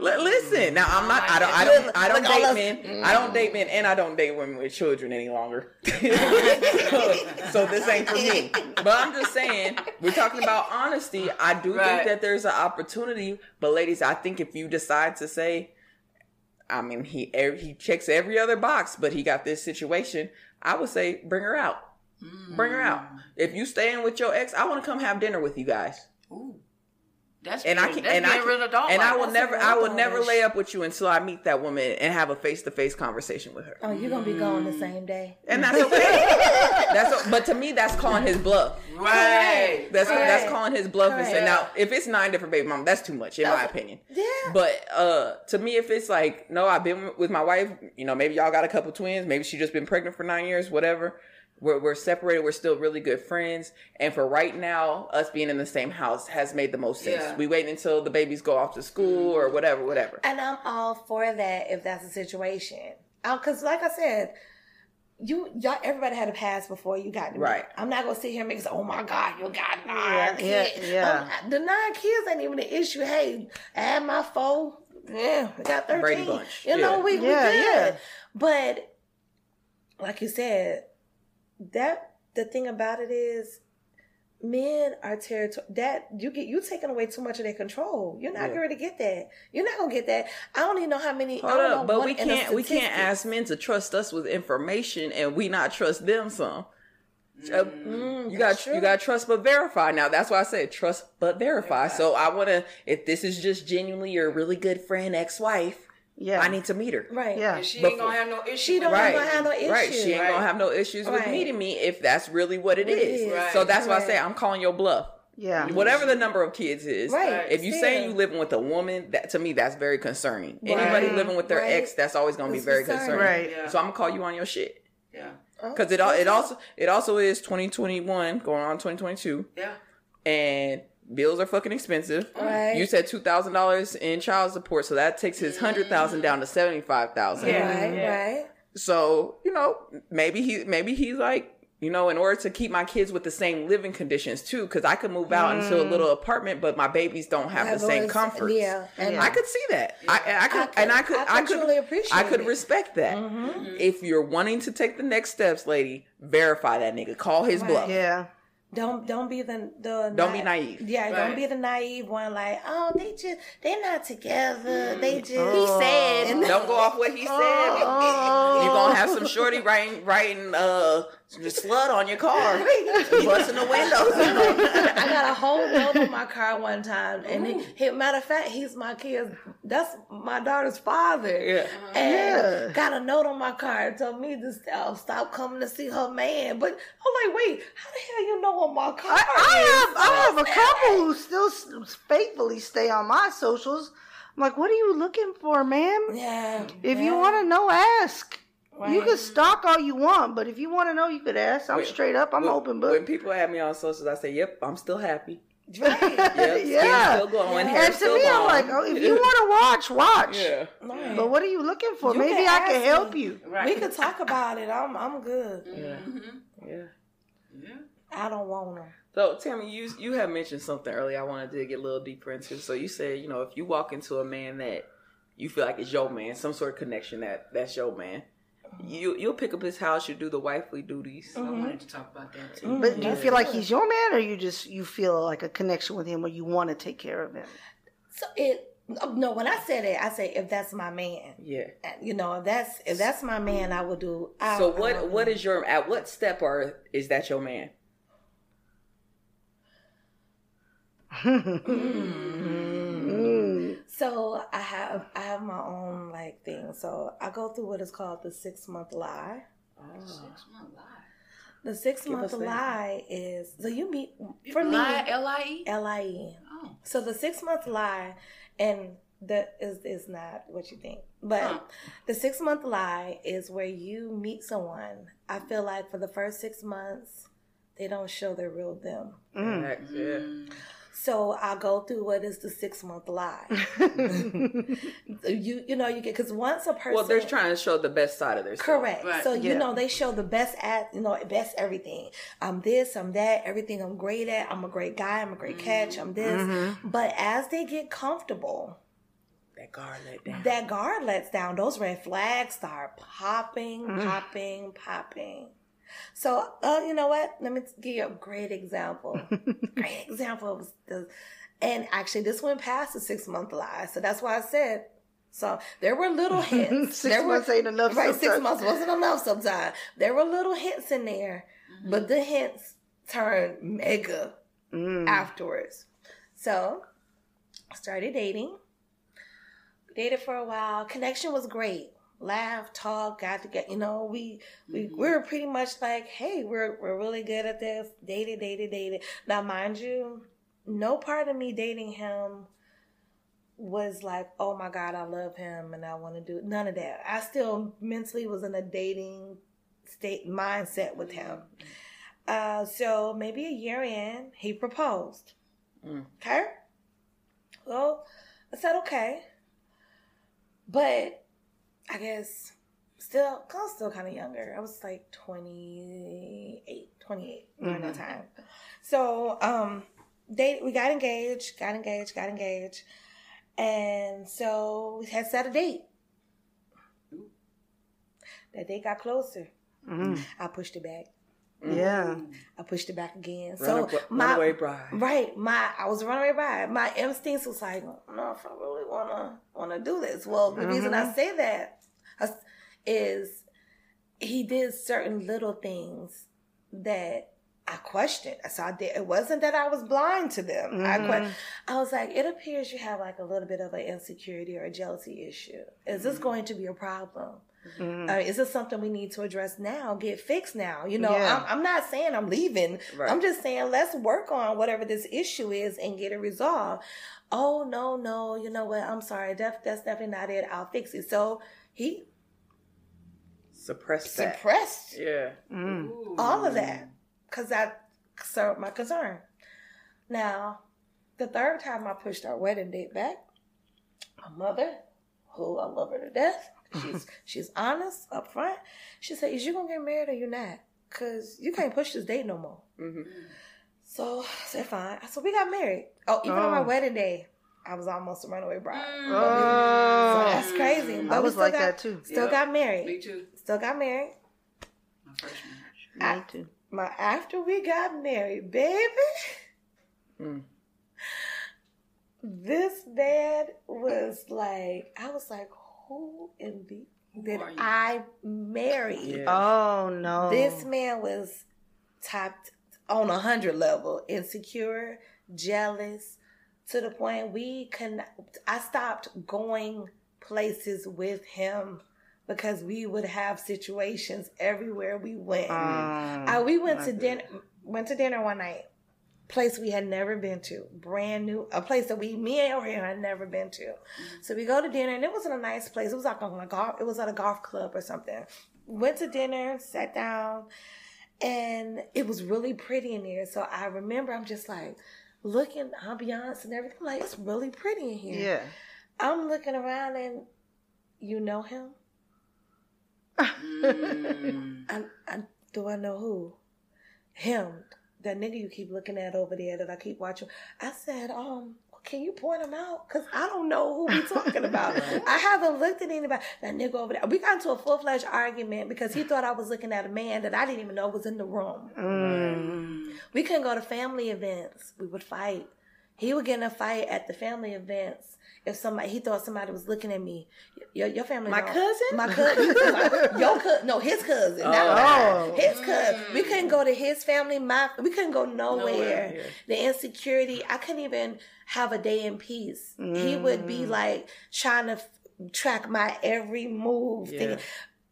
Speaker 5: listen, now I'm not. I don't. I don't. I don't date men. I don't date men, and I don't date women with children any longer. so, this ain't for me. But I'm just saying, we're talking about honesty. I do
Speaker 4: Right.
Speaker 5: think that there's an opportunity, but ladies, I think if you decide to say, I mean, he he checks every other box, but he got this situation. I would say, bring her out. Bring her out. If you staying with your ex, I want to come have dinner with you guys.
Speaker 4: Ooh. That's
Speaker 5: and I can
Speaker 4: that's
Speaker 5: and I can,
Speaker 4: adult
Speaker 5: and I will
Speaker 6: That's
Speaker 5: never I will never lay up with you until I meet that woman and have a face to face conversation with her.
Speaker 6: Oh, you're gonna be gone the same day.
Speaker 5: And that's okay. that's o- but to me that's calling his bluff.
Speaker 4: Right.
Speaker 5: That's
Speaker 6: Correct.
Speaker 5: that's calling his bluff and saying now if it's nine different baby mom, that's too much in my opinion.
Speaker 6: Yeah.
Speaker 5: But uh to me if it's like no, I've been with my wife, you know, maybe y'all got a couple twins, maybe she just been pregnant for nine years, whatever. We're, we're separated. We're still really good friends. And for right now, us being in the same house has made the most sense.
Speaker 4: Yeah.
Speaker 5: We wait until the babies go off to school or whatever, whatever.
Speaker 6: And I'm all for that if that's the situation. Because, like I said, you y'all everybody had a past before you got to me.
Speaker 5: Right.
Speaker 6: I'm not gonna sit here and make say, "Oh my God, you got nine
Speaker 1: Yeah, yeah,
Speaker 6: kids."
Speaker 1: yeah.
Speaker 6: Um, the nine kids ain't even the issue. Hey, add my four. Yeah, we got thirteen.
Speaker 5: Brady Bunch.
Speaker 6: You know,
Speaker 5: Yeah.
Speaker 6: we, we
Speaker 1: Yeah,
Speaker 6: good.
Speaker 1: yeah.
Speaker 6: But like you said, that the thing about it is men are territory that you get you taking away too much of their control. You're not
Speaker 5: Yeah.
Speaker 6: going to get that. You're not gonna get that. I don't even know how many.
Speaker 5: Hold
Speaker 6: I don't
Speaker 5: up, but we can't we can't ask men to trust us with information and we not trust them some. Uh,
Speaker 6: Mm,
Speaker 5: you got you got trust but verify. Now that's why I said trust but verify. So I want to if this is just genuinely your really good friend ex-wife,
Speaker 1: Yeah.
Speaker 5: I need to meet her.
Speaker 6: right.
Speaker 1: Yeah.
Speaker 4: And she
Speaker 5: But
Speaker 4: ain't gonna have no issue.
Speaker 6: She don't.
Speaker 5: Right.
Speaker 6: gonna have no issue.
Speaker 5: Right. She ain't
Speaker 4: Right.
Speaker 5: gonna have no issues with
Speaker 6: Right.
Speaker 5: meeting me if that's really what it
Speaker 6: it
Speaker 5: is.
Speaker 6: is.
Speaker 4: Right.
Speaker 5: So that's why I say I'm calling your bluff.
Speaker 1: yeah.
Speaker 5: Whatever the number of kids is,
Speaker 6: Right.
Speaker 5: if you
Speaker 6: Still.
Speaker 5: say you living with a woman, that to me that's very concerning.
Speaker 6: Right.
Speaker 5: Anybody living with their
Speaker 6: Right.
Speaker 5: ex, that's always gonna be very
Speaker 6: concerning.
Speaker 5: concerning.
Speaker 1: Right.
Speaker 4: Yeah.
Speaker 5: So I'm gonna call you on your shit.
Speaker 4: Yeah.
Speaker 6: Oh,
Speaker 5: Because it al- it also it also is 2021 going on 2022,
Speaker 4: Yeah.
Speaker 5: and bills are fucking expensive.
Speaker 6: Right.
Speaker 5: You said two thousand dollars in child support, so that takes his hundred thousand down to seventy five thousand.
Speaker 6: Right.
Speaker 4: Yeah.
Speaker 6: Right.
Speaker 5: So you know maybe he maybe he's like you know in order to keep my kids with the same living conditions too, because I could move out into a mm. little apartment, but my babies don't have the
Speaker 6: I've
Speaker 5: same
Speaker 6: always-
Speaker 5: comforts.
Speaker 6: Yeah. And
Speaker 5: I could see that. I, I could,
Speaker 6: I could-
Speaker 5: and I could,
Speaker 6: I
Speaker 5: I could,
Speaker 6: truly appreciate
Speaker 5: I could respect that. Mm-hmm. If you're wanting to take the next steps, lady, verify that nigga. Call his
Speaker 6: Right.
Speaker 5: bluff.
Speaker 1: Yeah.
Speaker 6: Don't don't be the the
Speaker 5: Don't be naive.
Speaker 6: Yeah,
Speaker 4: Right.
Speaker 6: don't be the naive one. Like, oh, they just they're not together. They just
Speaker 1: He said.
Speaker 5: Don't go off what he said.
Speaker 1: Oh.
Speaker 5: You're gonna have some shorty writing writing uh slut on your car, busting the windows.
Speaker 6: I got a whole note on my car one time, and he, he, matter of fact, he's my kid's. That's my daughter's father.
Speaker 5: Yeah.
Speaker 6: And
Speaker 1: Yeah.
Speaker 6: got a note on my car and told me to stop, stop coming to see her man. But I'm like, wait, how the hell you know what my car
Speaker 1: I, I have I have a couple who still faithfully stay on my socials. I'm like, what are you looking for, ma'am?
Speaker 6: Yeah.
Speaker 1: If you want to know, ask. You
Speaker 6: right.
Speaker 1: can mm-hmm. stalk all you want, but if you want to know, you could ask. I'm
Speaker 5: When-
Speaker 1: straight up. I'm
Speaker 5: when,
Speaker 1: open book.
Speaker 5: When people have me on socials, I say, "Yep, I'm still happy.
Speaker 6: Right.
Speaker 5: Yep,
Speaker 1: yeah.
Speaker 5: still glowing,
Speaker 6: Yeah.
Speaker 1: And to
Speaker 5: still
Speaker 1: me, I'm like, oh, if you want to watch, watch.
Speaker 5: yeah,
Speaker 6: Right.
Speaker 1: But what are you looking for?
Speaker 6: You
Speaker 1: Maybe
Speaker 6: can
Speaker 1: I can help
Speaker 6: me.
Speaker 1: you.
Speaker 4: Right.
Speaker 6: we could talk about it. I'm I'm good. Mm-hmm.
Speaker 5: yeah, mm-hmm. yeah.
Speaker 4: Yeah.
Speaker 6: I don't want them.
Speaker 5: So, Tammy, you you have mentioned something earlier. I wanted to get a little deeper into. So, you said, you know, if you walk into a man that you feel like is your man, some sort of connection that that's your man, you you'll pick up his house. You do the wifely duties.
Speaker 4: I wanted to talk about that too.
Speaker 6: Mm-hmm.
Speaker 1: But do you feel like he's your man, or you just you feel like a connection with him, or you want to take care of him?
Speaker 6: So it no. When I said that, I say if that's my man.
Speaker 5: Yeah.
Speaker 6: You know, if that's if that's my man, I would do. I,
Speaker 5: So what
Speaker 6: would-
Speaker 5: what is your at what step are is that your man?
Speaker 6: So I have I have my own like thing. So I go through what is called the six month lie.
Speaker 4: Six month lie.
Speaker 6: The six month lie is so you meet for me
Speaker 4: Lie, L-I-E?
Speaker 6: L I E.
Speaker 4: Oh.
Speaker 6: So the six month lie, and that is is not what you think. But
Speaker 4: Huh.
Speaker 6: the six month lie is where you meet someone. I feel like for the first six months, they don't show their real them. Mm.
Speaker 5: Correct, Yeah.
Speaker 6: So I go through what is the six month lie. you you know you get because once a person
Speaker 5: Well, they're trying to show the best side of their
Speaker 6: Correct.
Speaker 4: Right.
Speaker 6: So you know they show the best at you know best everything. I'm this, I'm that, everything I'm great at. I'm a great guy. I'm a great catch. I'm this. But as they get comfortable,
Speaker 5: That guard let down.
Speaker 6: that guard lets down, those red flags start popping,
Speaker 1: Mm.
Speaker 6: popping, popping. So, uh, you know what? Let me give you a great example. great example of the, and actually, this went past the six month lie. So that's why I said. So there were little hints.
Speaker 1: Six
Speaker 6: there
Speaker 1: months
Speaker 6: were,
Speaker 1: ain't enough
Speaker 6: Right, six months wasn't enough sometimes. There were little hints in there, but the hints turned mega
Speaker 1: Mm.
Speaker 6: afterwards. So started dating. Dated for a while. Connection was great. Laugh, talk, got to get you know, we we we were pretty much like, hey, we're we're really good at this. Dated, dated, dated. Now mind you, no part of me dating him was like, oh my God, I love him and I want to do it. None of that. I still mentally was in a dating state mindset with him. Uh, so maybe a year in, he proposed.
Speaker 5: Mm.
Speaker 6: Okay. Well, I said okay, but I guess still, I was still kind of younger. I was like 28, 28 during that time. So, um, date, we got engaged, got engaged, got engaged. And so we had set a date. That date got closer.
Speaker 1: Mm.
Speaker 6: I pushed it back.
Speaker 1: Yeah. Mm-hmm.
Speaker 6: I pushed it back again.
Speaker 5: Run,
Speaker 6: so
Speaker 5: run,
Speaker 6: my
Speaker 5: away bride.
Speaker 6: right, my I was a runaway bride. My instincts was like, no, if I really wanna wanna do this. Well, the reason I mm-hmm. say that is- he did certain little things that I questioned. So I did. It wasn't that I was blind to them. I que- mm-hmm. I was like, it appears you have like a little bit of an insecurity or a jealousy issue. Is this going to be a problem? Uh, is this something we need to address now? Get fixed now? You know,
Speaker 1: Yeah.
Speaker 6: I'm, I'm not saying I'm leaving.
Speaker 5: Right.
Speaker 6: I'm just saying let's work on whatever this issue is and get it resolved. Oh no, no, you know what? I'm sorry. Def, that's definitely not it. I'll fix it. So he
Speaker 5: suppressed, that.
Speaker 6: suppressed
Speaker 5: yeah.
Speaker 1: Mm.
Speaker 6: all of that because that served my concern. Now, the third time I pushed our wedding date back, my mother, who I love her to death, she's she's honest up front. She said, "Is you gonna get married or you not? Cause you can't push this date no more."
Speaker 5: hmm
Speaker 6: So I said, "Fine." So we got married. Oh, even on my
Speaker 1: Oh.
Speaker 6: wedding day, I was almost a runaway bride. So
Speaker 1: Oh.
Speaker 6: that's crazy. But
Speaker 1: I
Speaker 6: we
Speaker 1: was
Speaker 6: still
Speaker 1: like
Speaker 6: got-
Speaker 1: that too.
Speaker 6: Still
Speaker 4: Yep.
Speaker 6: got married.
Speaker 4: Me too.
Speaker 6: Still got married.
Speaker 4: My first marriage.
Speaker 1: Me too.
Speaker 6: My after we got married, baby.
Speaker 5: Mm.
Speaker 6: This man was like, I was like, who in the did? I marry?
Speaker 5: Yeah.
Speaker 1: Oh no.
Speaker 6: This man was tapped on a hundred level, insecure, jealous, to the point we can. I stopped going places with him because we would have situations everywhere we went.
Speaker 1: Um,
Speaker 6: Uh, we went to dinner. Went to dinner one night. Place we had never been to, brand new, a place that we, me and Orion had never been to. So we go to dinner, and it wasn't a nice place. It was like on a golf. It was at a golf club or something. Went to dinner, sat down, and it was really pretty in there. So I remember, I'm just like looking ambiance and everything. Like it's really pretty in here.
Speaker 1: Yeah.
Speaker 6: I'm looking around, and you know him.
Speaker 4: Mm.
Speaker 6: I, I do I know who? Him. That nigga you keep looking at over there that I keep watching. I said, um, can you point him out? Cause I don't know who we talking about. I haven't looked at anybody. That nigga over there. We got into a full fledged argument because he thought I was looking at a man that I didn't even know was in the room.
Speaker 1: Mm.
Speaker 6: We couldn't go to family events. We would fight. He would get in a fight at the family events if somebody he thought somebody was looking at me. Your, your family,
Speaker 5: My cousin?
Speaker 6: my cousin, your cousin, no, his cousin, not
Speaker 1: Oh.
Speaker 6: mine. his cousin. We couldn't go to his family. My we couldn't go nowhere.
Speaker 5: Nowhere, yeah.
Speaker 6: The insecurity, I couldn't even have a day in peace. He would be mm. like trying to track my every move.
Speaker 5: Yeah.
Speaker 6: Thinking,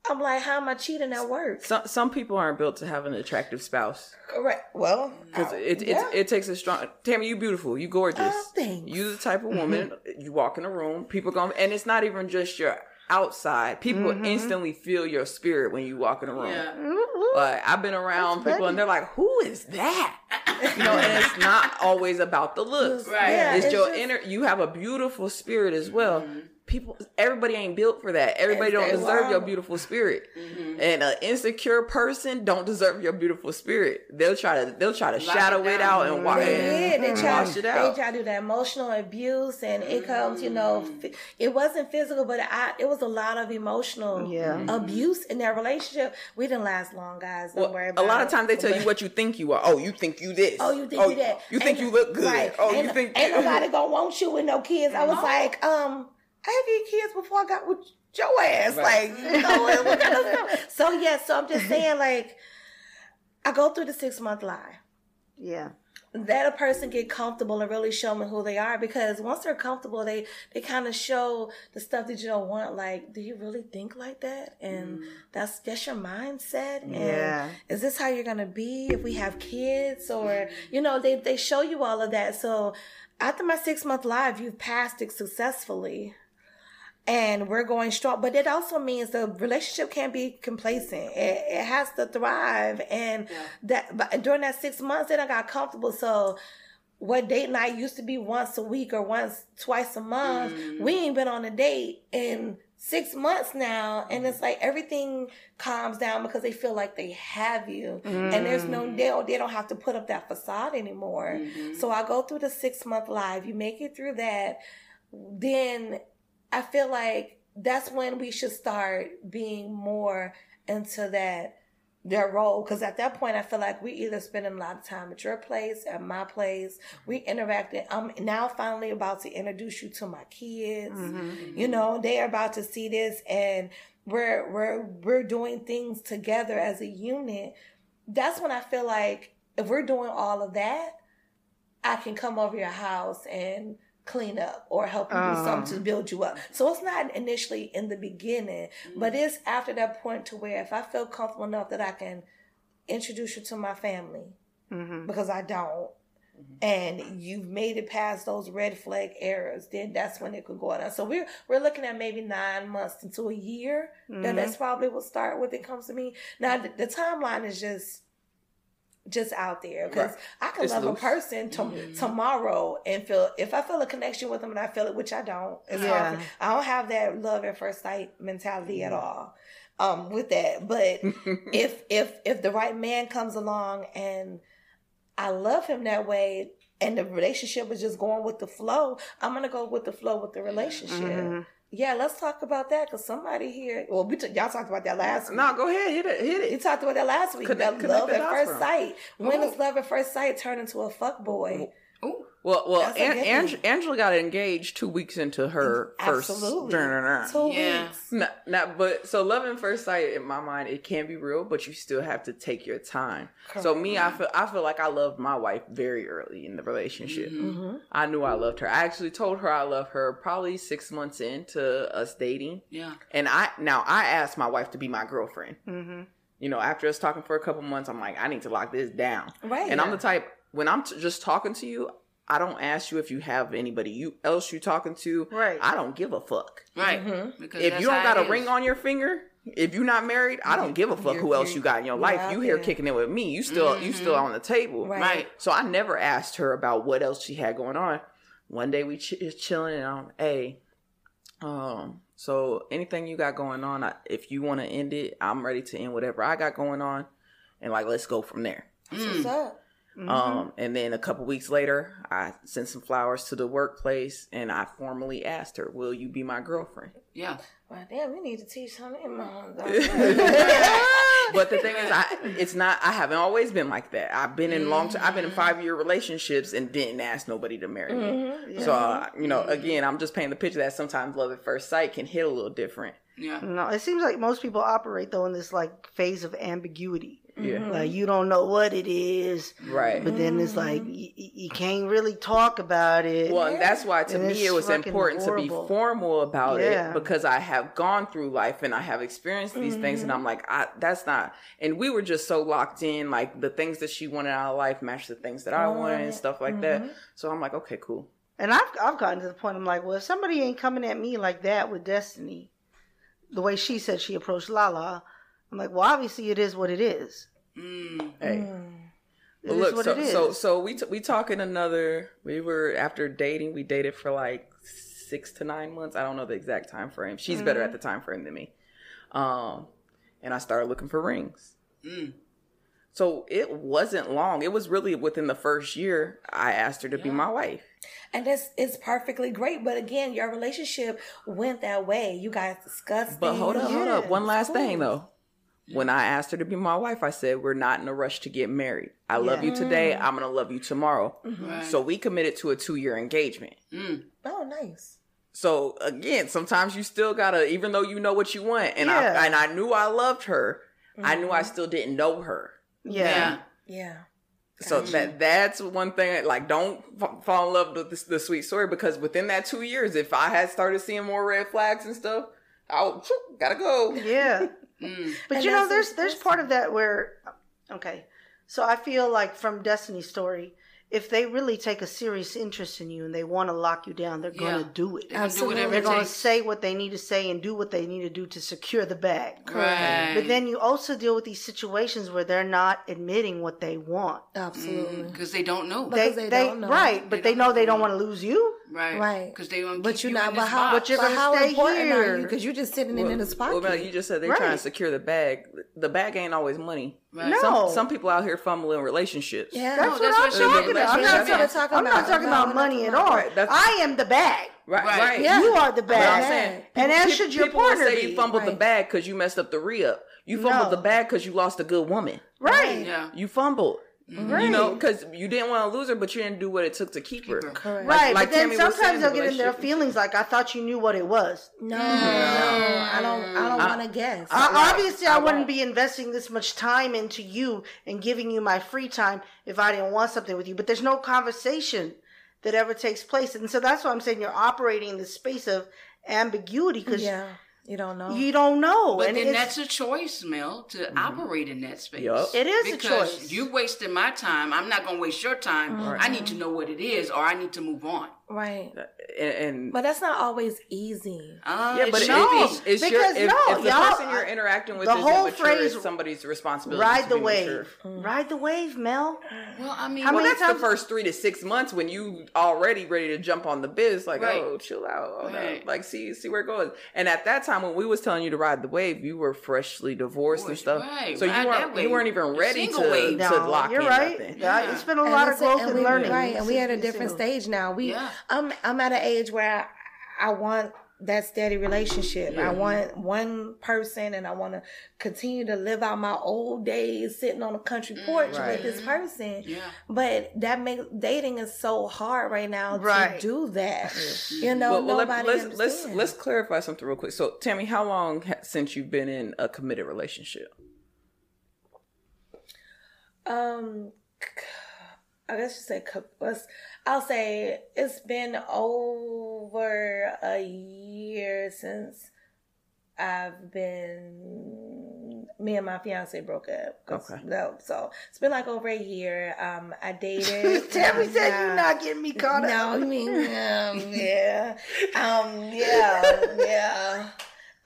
Speaker 6: I'm like, how am I cheating at work?
Speaker 5: Some some people aren't built to have an attractive spouse
Speaker 6: Correct. Well,
Speaker 5: because it, it
Speaker 6: yeah.
Speaker 5: it takes a strong. Tammy, you beautiful, you gorgeous.
Speaker 6: Oh, thanks.
Speaker 5: You the type of mm-hmm. woman you walk in a room, people going, and it's not even just your outside. People mm-hmm. instantly feel your spirit when you walk in a room.
Speaker 4: Yeah. Mm-hmm.
Speaker 5: Like I've been around
Speaker 1: That's
Speaker 5: people and they're like, "Who is that?" You know, and it's not always about the looks.
Speaker 4: Right.
Speaker 6: Yeah,
Speaker 5: it's,
Speaker 6: it's
Speaker 5: your
Speaker 6: just-
Speaker 5: inner. You have a beautiful spirit as well, people everybody ain't built for that everybody don't
Speaker 6: they
Speaker 5: deserve your beautiful spirit
Speaker 4: Mm-hmm.
Speaker 5: and an insecure person don't deserve your beautiful spirit they'll try to they'll try to
Speaker 4: Lock
Speaker 5: shadow
Speaker 4: it
Speaker 5: it, out and wa-
Speaker 6: They
Speaker 5: and
Speaker 6: did. They tried.
Speaker 5: wash it out
Speaker 6: They
Speaker 5: out
Speaker 6: tried to do that emotional abuse, and it comes. You know, it wasn't physical, but I, it was a lot of emotional
Speaker 1: Yeah.
Speaker 6: abuse in that relationship. We didn't last long, guys. Don't
Speaker 5: Well,
Speaker 6: worry
Speaker 5: a
Speaker 6: about
Speaker 5: lot of times they tell you what you think you are. Oh, you think you this.
Speaker 6: Oh, you think you that?
Speaker 5: You think
Speaker 6: Ain't-
Speaker 5: you look good.
Speaker 6: Right.
Speaker 5: Oh,
Speaker 6: ain't,
Speaker 5: you think
Speaker 6: ain't nobody gonna want you with no kids? I was like, um, I had kids before I got with your ass.
Speaker 5: Right.
Speaker 6: Like, you know, what- what kind of- so yeah. So I'm just saying, like, I go through the six month lie.
Speaker 1: Yeah.
Speaker 6: let a person get comfortable and really show me who they are because once they're comfortable they they kind of show the stuff that you don't want like do you really think like that and mm. that's that's your mindset and
Speaker 1: Yeah.
Speaker 6: is this how you're gonna be if we have kids or you know they they show you all of that so after my six month live you've passed it successfully and we're going strong. But it also means the relationship can't be complacent. It, it has to thrive. And that but during that six months, then I got comfortable. So what date night used to be once a week or once twice a month, mm-hmm. we ain't been on a date in six months now. And it's mm-hmm. like everything calms down because they feel like they have you. And there's no mm. they don't, they don't have to put up that facade anymore. Mm-hmm. So I go through the six month live. You make it through that then I feel like that's when we should start being more into that their role because at that point I feel like we either spending a lot of time at your place, at my place, we interacting. I'm now finally about to introduce you to my kids. Mm-hmm. You know, they are about to see this and we're we're we're doing things together as a unit. That's when I feel like if we're doing all of that, I can come over your house and clean up or help you do something ah. to build you up. So it's not initially in the beginning, but mm. it's after that point to where if I feel comfortable enough that I can introduce you to my family, mm-hmm. because I don't, mm-hmm. and you've made it past those red flag errors, then that's when it could go on. So we're we're looking at maybe nine months into a year. Then that's mm-hmm. probably will start when it comes to me. Now the, the timeline is just just out there because
Speaker 5: Right.
Speaker 6: I can
Speaker 5: It's
Speaker 6: love a person to, mm-hmm. tomorrow and feel if I feel a connection with them and I feel it, which I don't. It's
Speaker 1: Yeah.
Speaker 6: hard. I don't have that love at first sight mentality at mm-hmm. all. Um, with that, but if if if the right man comes along and I love him that way, and the relationship is just going with the flow, I'm gonna go with the flow with the relationship. Mm-hmm. Yeah, let's talk about that because somebody here. Well, we t- y'all talked about that last week.
Speaker 5: No, go ahead, hit it, hit it.
Speaker 6: You talked about that last week.
Speaker 5: Connect-
Speaker 6: that
Speaker 5: connect
Speaker 6: love at first sight. When does love at first sight turn into a fuck boy?
Speaker 4: Ooh.
Speaker 5: Well, well,
Speaker 6: That's
Speaker 5: An-
Speaker 6: good
Speaker 5: Ang- Angela got engaged two weeks into her first.
Speaker 6: Absolutely.
Speaker 5: Turn
Speaker 6: Two
Speaker 4: Yeah.
Speaker 6: weeks.
Speaker 5: Not, not, but so love at first sight in my mind, it can be real, but you still have to take your time. So me, I feel, I feel like I loved my wife very early in the relationship.
Speaker 6: Mm-hmm.
Speaker 5: I knew I loved her. I actually told her I love her probably six months into us dating,
Speaker 4: Yeah.
Speaker 5: and I now I asked my wife to be my girlfriend.
Speaker 1: Mm-hmm.
Speaker 5: You know, after us talking for a couple months, I'm like, I need to lock this down.
Speaker 6: Right.
Speaker 5: And I'm the type when I'm t- just talking to you, I don't ask you if you have anybody you else you talking to.
Speaker 1: Right.
Speaker 5: I don't give a fuck.
Speaker 4: Right.
Speaker 6: Mm-hmm.
Speaker 4: Because
Speaker 5: If you don't got
Speaker 4: it
Speaker 5: a ring on your finger, if you're not married, I don't give a fuck who else you got in your life. You here
Speaker 6: there.
Speaker 5: kicking it with me. You still you still on the table.
Speaker 6: Right.
Speaker 4: Right.
Speaker 5: So I never asked her about what else she had going on. One day we ch- is chilling and I'm, hey, um, so anything you got going on, I, if you want to end it, I'm ready to end whatever I got going on, and like let's go from there.
Speaker 6: That's what's up.
Speaker 5: Um, and then a couple weeks later, I sent some flowers to the workplace, and I formally asked her, "Will you be my girlfriend?"
Speaker 4: Yeah.
Speaker 6: Well, damn, we need to teach some of them.
Speaker 5: but the thing is, I it's not. I haven't always been like that. I've been in long. Term I've been in five year relationships and didn't ask nobody to marry me. So uh, you know, again, I'm just painting the picture that sometimes love at first sight can hit a little different.
Speaker 4: Yeah.
Speaker 1: No, it seems like most people operate though in this like phase of ambiguity.
Speaker 5: Yeah. Mm-hmm.
Speaker 1: Like you don't know what it is,
Speaker 5: Right.
Speaker 1: but then it's like mm-hmm. you, you can't really talk about it.
Speaker 5: Well, and that's why to
Speaker 1: And
Speaker 5: me it was
Speaker 1: fucking
Speaker 5: important to be formal about
Speaker 1: Yeah.
Speaker 5: it because I have gone through life and I have experienced these things, and mm-hmm. I'm like, I, that's not. And we were just so locked in, like the things that she wanted out of life matched the things that I wanted and stuff like that. So I'm like, okay, cool.
Speaker 1: And I've I've gotten to the point I'm like, well, if somebody ain't coming at me like that with Destiny, the way she said she approached Lala, I'm like, well, obviously it is what it is.
Speaker 4: Mm.
Speaker 5: Hey. But
Speaker 1: is
Speaker 5: look, so, so so we t- we talking another. We were after dating. We dated for like six to nine months. I don't know the exact time frame. She's better
Speaker 1: Mm-hmm.
Speaker 5: at the time frame than me. Um, and I started looking for rings.
Speaker 4: Mm.
Speaker 5: So it wasn't long. It was really within the first year I asked her to be my wife.
Speaker 6: And it's it's perfectly great. But again, your relationship went that way. You guys discussed
Speaker 5: But hold up, hold up. One last
Speaker 6: cool.
Speaker 5: thing though. When I asked her to be my wife, I said, We're not in a rush to get married. I love you today. Mm. I'm going to love you tomorrow. Mm-hmm.
Speaker 4: Right.
Speaker 5: So we committed to a two year engagement.
Speaker 4: Mm.
Speaker 6: Oh, nice.
Speaker 5: So again, sometimes you still gotta, even though you know what you want, and
Speaker 1: Yeah.
Speaker 5: I and I knew I loved her, I knew I mm-hmm. still didn't know her.
Speaker 1: Yeah.
Speaker 6: Yeah.
Speaker 5: So that that's one thing. Like, don't f- fall in love with the, the sweet story because within that two years, if I had started seeing more red flags and stuff, I would, gotta go.
Speaker 1: Yeah.
Speaker 4: Mm.
Speaker 1: But
Speaker 6: And
Speaker 1: you know, there's there's
Speaker 6: awesome.
Speaker 1: part of that where, okay, so I feel like from Destiny's story, if they really take a serious interest in you and they want to lock you down, they're going to do it.
Speaker 4: They can do
Speaker 6: Absolutely.
Speaker 4: whatever
Speaker 1: They're going to say what they need to say and do what they need to do to secure the bag.
Speaker 4: Right.
Speaker 1: But then you also deal with these situations where they're not admitting what they want.
Speaker 6: Absolutely.
Speaker 4: Because they don't know.
Speaker 6: Because they don't know.
Speaker 1: right, but
Speaker 4: They
Speaker 1: they,
Speaker 4: don't
Speaker 1: know they
Speaker 4: know.
Speaker 1: don't want to lose you.
Speaker 4: Right.
Speaker 6: Right.
Speaker 4: Because they want to
Speaker 6: But
Speaker 4: keep
Speaker 6: you're not.
Speaker 4: in
Speaker 6: But
Speaker 4: this
Speaker 6: how?
Speaker 4: box.
Speaker 1: But you're
Speaker 6: but
Speaker 1: gonna
Speaker 6: how
Speaker 1: stay
Speaker 6: important are you? Because you're just sitting in his pocket.
Speaker 5: Well, man, you just said they're trying to secure the bag. The bag ain't always money.
Speaker 4: Right.
Speaker 1: No.
Speaker 5: Some some people out here fumbling relationships.
Speaker 6: yeah.
Speaker 1: That's
Speaker 4: No,
Speaker 1: what
Speaker 4: that's
Speaker 1: I'm talking about. I'm not talking,
Speaker 4: meant.
Speaker 6: talking
Speaker 1: I'm not
Speaker 6: about.
Speaker 1: talking about money at
Speaker 6: about-
Speaker 1: all.
Speaker 5: Right,
Speaker 1: I am the bag.
Speaker 5: Right,
Speaker 4: Right.
Speaker 5: right.
Speaker 6: Yeah.
Speaker 1: You are the
Speaker 5: But I'm
Speaker 1: bag.
Speaker 5: saying,
Speaker 1: And as
Speaker 5: pe-
Speaker 1: should your
Speaker 5: people will
Speaker 1: partner
Speaker 5: say you fumbled the bag because you messed up the re-up. You fumbled the bag because you lost a good woman.
Speaker 1: Right.
Speaker 4: Yeah.
Speaker 5: You fumbled.
Speaker 1: Right.
Speaker 5: You know, because you didn't want to lose her, but you didn't do what it took to keep, her.
Speaker 4: her.
Speaker 6: Correct.
Speaker 1: Right,
Speaker 5: like
Speaker 1: but then
Speaker 5: Tammy
Speaker 1: sometimes
Speaker 5: the
Speaker 1: they'll get in their feelings like, I thought you knew what it was.
Speaker 6: No, no, I don't. I don't want to guess.
Speaker 5: Right.
Speaker 1: Obviously, I,
Speaker 5: I
Speaker 1: wouldn't
Speaker 5: won't.
Speaker 1: be investing this much time into you and giving you my free time if I didn't want something with you. But there's no conversation that ever takes place, and so that's why I'm saying you're operating in the space of ambiguity because
Speaker 6: yeah, you don't know.
Speaker 1: you don't know.
Speaker 4: But
Speaker 1: and
Speaker 4: then that's a choice, Mel, to mm-hmm. operate in that space.
Speaker 5: Yup.
Speaker 1: It is a
Speaker 4: because
Speaker 1: choice.
Speaker 4: you wasted my time. I'm not gonna waste your time. Mm-hmm. I need to know what it is, or I need to move on.
Speaker 6: Right.
Speaker 5: And, and
Speaker 6: But that's not always easy.
Speaker 4: Uh,
Speaker 5: yeah, but it,
Speaker 1: no,
Speaker 4: be.
Speaker 5: it's, it's your if,
Speaker 1: no,
Speaker 5: if the
Speaker 1: y'all-
Speaker 5: person you're interacting with
Speaker 1: the
Speaker 5: is
Speaker 1: whole
Speaker 5: immature,
Speaker 1: phrase,
Speaker 5: it's somebody's responsibility
Speaker 1: ride
Speaker 5: to
Speaker 1: the
Speaker 5: be
Speaker 1: wave,
Speaker 5: mature.
Speaker 1: ride the wave, Mel.
Speaker 4: Well, I mean,
Speaker 1: How
Speaker 5: Well,
Speaker 1: many
Speaker 5: that's the first three to six months when you already ready to jump on the biz. Like,
Speaker 4: Right.
Speaker 5: oh, chill out, oh, no. Like see see where it goes. And at that time, when we was telling you to ride the wave, you were freshly divorced and stuff,
Speaker 4: right,
Speaker 5: so you
Speaker 4: ride that
Speaker 5: weren't you weren't even ready to,
Speaker 4: single wave.
Speaker 5: to
Speaker 1: No,
Speaker 5: lock
Speaker 1: you're
Speaker 5: in
Speaker 1: right.
Speaker 5: nothing.
Speaker 1: Yeah,
Speaker 4: Yeah.
Speaker 1: It's been a
Speaker 6: And
Speaker 1: lot of growth
Speaker 6: and
Speaker 1: and learning.
Speaker 6: Right, and we at a different stage now. We,
Speaker 4: Yeah.
Speaker 6: I'm, I'm at an age where I, I want that steady relationship. I want one person, and I want to continue to live out my old days sitting on a country porch
Speaker 5: Right.
Speaker 6: with this person.
Speaker 4: Yeah.
Speaker 6: But that makes dating is so hard right now
Speaker 1: Right.
Speaker 6: to do that. You know,
Speaker 5: Well, well, let,
Speaker 6: nobody
Speaker 5: let's let's let's clarify something real quick. So, Tammy, how long ha- since you've been in a committed relationship?
Speaker 6: Um, I guess you say cou- let's. I'll say it's been over a year since I've been. Me and my fiance broke up.
Speaker 5: Okay.
Speaker 6: No, so it's been like over a year. Um, I dated.
Speaker 1: Tammy said you're not getting me caught
Speaker 6: No,
Speaker 1: up.
Speaker 6: No, I mean, um, yeah, um, yeah, yeah.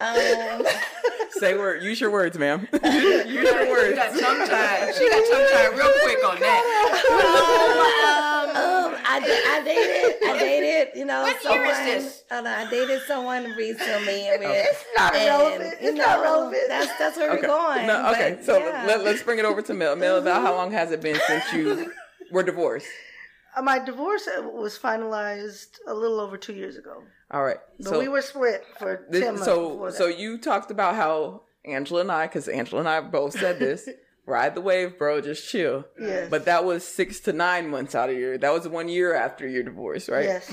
Speaker 6: Um,
Speaker 5: Say word. Use your words, ma'am. use your words.
Speaker 4: She
Speaker 5: words.
Speaker 4: got tongue tied. She got tongue tied real quick on that.
Speaker 6: um, I, da- I dated, I dated, you know,
Speaker 4: What
Speaker 6: someone.
Speaker 4: year is this?
Speaker 6: uh, I dated someone recently. And we-
Speaker 1: It's not
Speaker 6: and,
Speaker 1: relevant.
Speaker 6: you
Speaker 1: It's not
Speaker 6: know,
Speaker 1: relevant.
Speaker 6: That's that's where
Speaker 5: Okay.
Speaker 6: we're going.
Speaker 5: No, okay.
Speaker 6: but
Speaker 5: so
Speaker 6: yeah.
Speaker 5: let, us bring it over to Mel. Mel, about how long has it been since you were divorced?
Speaker 1: Uh, My divorce uh, was finalized a little over two years ago,
Speaker 5: All right.
Speaker 1: but
Speaker 5: so
Speaker 1: we were split for
Speaker 5: this-
Speaker 1: ten months.
Speaker 5: so so you talked about how Angela and I, because Angela and I both said this, ride the wave, bro, just chill.
Speaker 1: Yes.
Speaker 5: But that was six to nine months out of your. That was one year after your divorce, right?
Speaker 1: yes,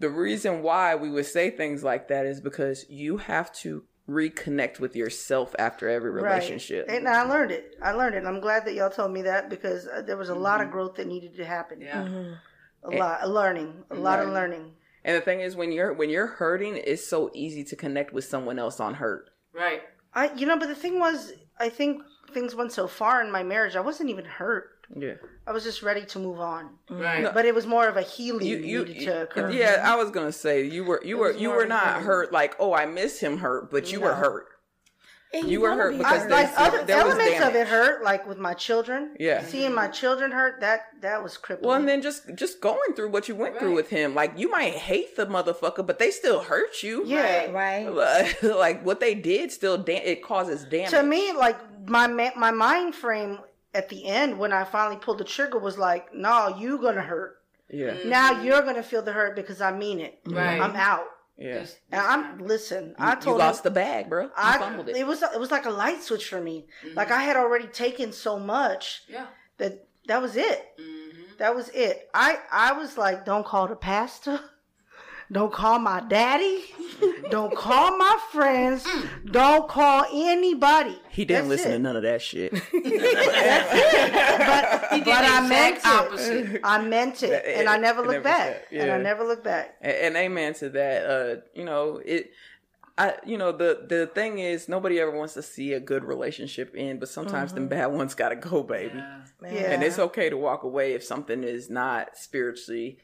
Speaker 5: The reason why we would say things like that is because you have to reconnect with yourself after every relationship.
Speaker 1: Right. And I learned it. I learned it. I'm glad that y'all told me that because uh, there was a lot
Speaker 5: Mm-hmm.
Speaker 1: of growth that needed to happen.
Speaker 4: Yeah.
Speaker 1: A lot, a learning, a lot of learning.
Speaker 5: And the thing is, when you're when you're hurting, it's so easy to connect with someone else on hurt.
Speaker 4: Right.
Speaker 1: I, you know, but the thing was, I think things went so far in my marriage. I wasn't even hurt.
Speaker 5: Yeah.
Speaker 1: I was just ready to move on.
Speaker 4: Right.
Speaker 1: But it was more of a healing
Speaker 5: You, you,
Speaker 1: needed to occur.
Speaker 5: yeah. I was gonna say you were you were you were not hurt like oh I miss him hurt, but you were hurt.
Speaker 6: And
Speaker 5: You were hurt
Speaker 6: be
Speaker 5: because
Speaker 1: I,
Speaker 5: they
Speaker 1: like other
Speaker 5: there was
Speaker 1: elements of it hurt, like with my children.
Speaker 5: Yeah.
Speaker 1: seeing my children hurt that that was crippling.
Speaker 5: Well, and then just just going through what you went through with him, like you might hate the motherfucker, but they still hurt you.
Speaker 1: yeah,
Speaker 6: right.
Speaker 5: Like, like what they did still da- it causes damage.
Speaker 1: to me, like my ma- my mind frame at the end when I finally pulled the trigger was like, "No, you gonna hurt.
Speaker 5: yeah, mm-hmm.
Speaker 1: Now you're gonna feel the hurt because I mean it.
Speaker 4: Right.
Speaker 1: I'm out."
Speaker 5: Yeah.
Speaker 1: And I'm listen. I told You
Speaker 5: lost
Speaker 1: him,
Speaker 5: the bag, bro. You
Speaker 1: I
Speaker 5: fumbled it.
Speaker 1: it was it was like a light switch for me. Like I had already taken so much
Speaker 4: yeah.
Speaker 1: that that was it.
Speaker 4: Mm-hmm.
Speaker 1: That was it. I I was like, don't call the pastor. Don't call my daddy. Don't call my friends. Don't call anybody.
Speaker 5: he didn't
Speaker 1: That's
Speaker 5: listen
Speaker 1: it.
Speaker 5: to none of that shit.
Speaker 1: But,
Speaker 4: He did
Speaker 1: but I meant
Speaker 4: exact
Speaker 1: it. I meant it,
Speaker 5: That-
Speaker 1: and I never
Speaker 5: it
Speaker 1: looked
Speaker 5: never
Speaker 1: back.
Speaker 5: said-
Speaker 1: And I never looked back.
Speaker 5: and, and amen to that. Uh, you know it. I, you know, the the thing is, nobody ever wants to see a good relationship end, but sometimes the bad ones gotta go, baby.
Speaker 4: Yeah.
Speaker 1: Yeah.
Speaker 5: And it's okay to walk away if something is not spiritually,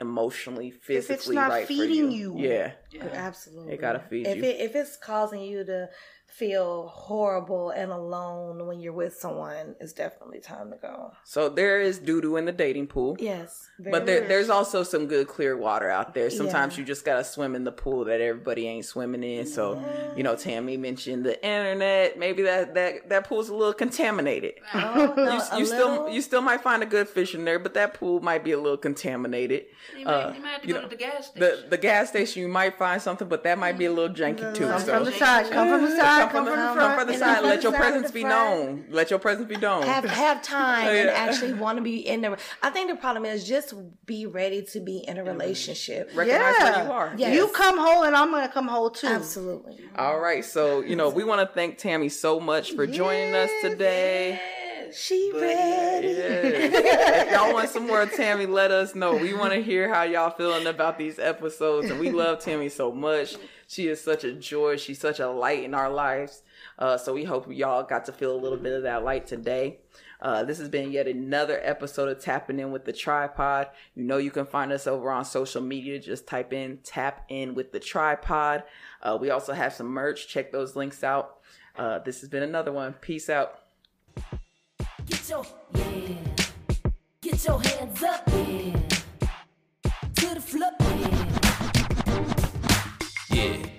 Speaker 5: emotionally, physically
Speaker 1: it's not
Speaker 5: right
Speaker 1: feeding
Speaker 5: for you.
Speaker 1: you.
Speaker 5: Yeah,
Speaker 6: Absolutely.
Speaker 5: it gotta feed
Speaker 6: if
Speaker 5: you.
Speaker 6: it if it's causing you to feel horrible and alone when you're with someone, it's definitely time to go.
Speaker 5: so there is doo doo in the dating pool.
Speaker 6: Yes. very
Speaker 5: But there, there's also some good clear water out there. Sometimes
Speaker 6: Yeah.
Speaker 5: you just gotta swim in the pool that everybody ain't swimming in. So, you know, Tammy mentioned the internet. Maybe that that that pool's a little contaminated.
Speaker 6: Oh, no,
Speaker 5: you, you still
Speaker 6: little-
Speaker 5: you still might find a good fish in there, but that pool might be a little contaminated.
Speaker 4: You might,
Speaker 5: Uh,
Speaker 4: you might have to
Speaker 5: you
Speaker 4: go
Speaker 5: know,
Speaker 4: to the gas station.
Speaker 5: The the gas station you might find something, but that might be a little janky too.
Speaker 1: Come
Speaker 5: so
Speaker 1: from the side. Come from the side. Come from the
Speaker 5: come
Speaker 1: front.
Speaker 5: from the side. Let your presence be known. Let your presence be known.
Speaker 6: have have time and
Speaker 5: Yeah.
Speaker 6: actually want to be in the. I think the problem is just be ready to be in a mm-hmm. relationship.
Speaker 5: Recognize
Speaker 1: yeah.
Speaker 5: where you are.
Speaker 6: Yes.
Speaker 1: You come whole, and I'm gonna come whole too.
Speaker 6: Absolutely.
Speaker 5: All right, so you know we want to thank Tammy so much for joining us today.
Speaker 6: She ready.
Speaker 5: Yeah. if y'all want some more Tammy, let us know. We want to hear how y'all feeling about these episodes, and we love Tammy so much. She is such a joy. She's such a light in our lives. Uh, so we hope y'all got to feel a little bit of that light today. Uh, this has been yet another episode of Tapping In with the Tripod. You know you can find us over on social media. Just type in Tap In with the Tripod. Uh, we also have some merch. Check those links out. Uh, this has been another one. Peace out.
Speaker 2: Get your yeah. Get your hands up, yeah. To the floor,
Speaker 3: yeah. Yeah.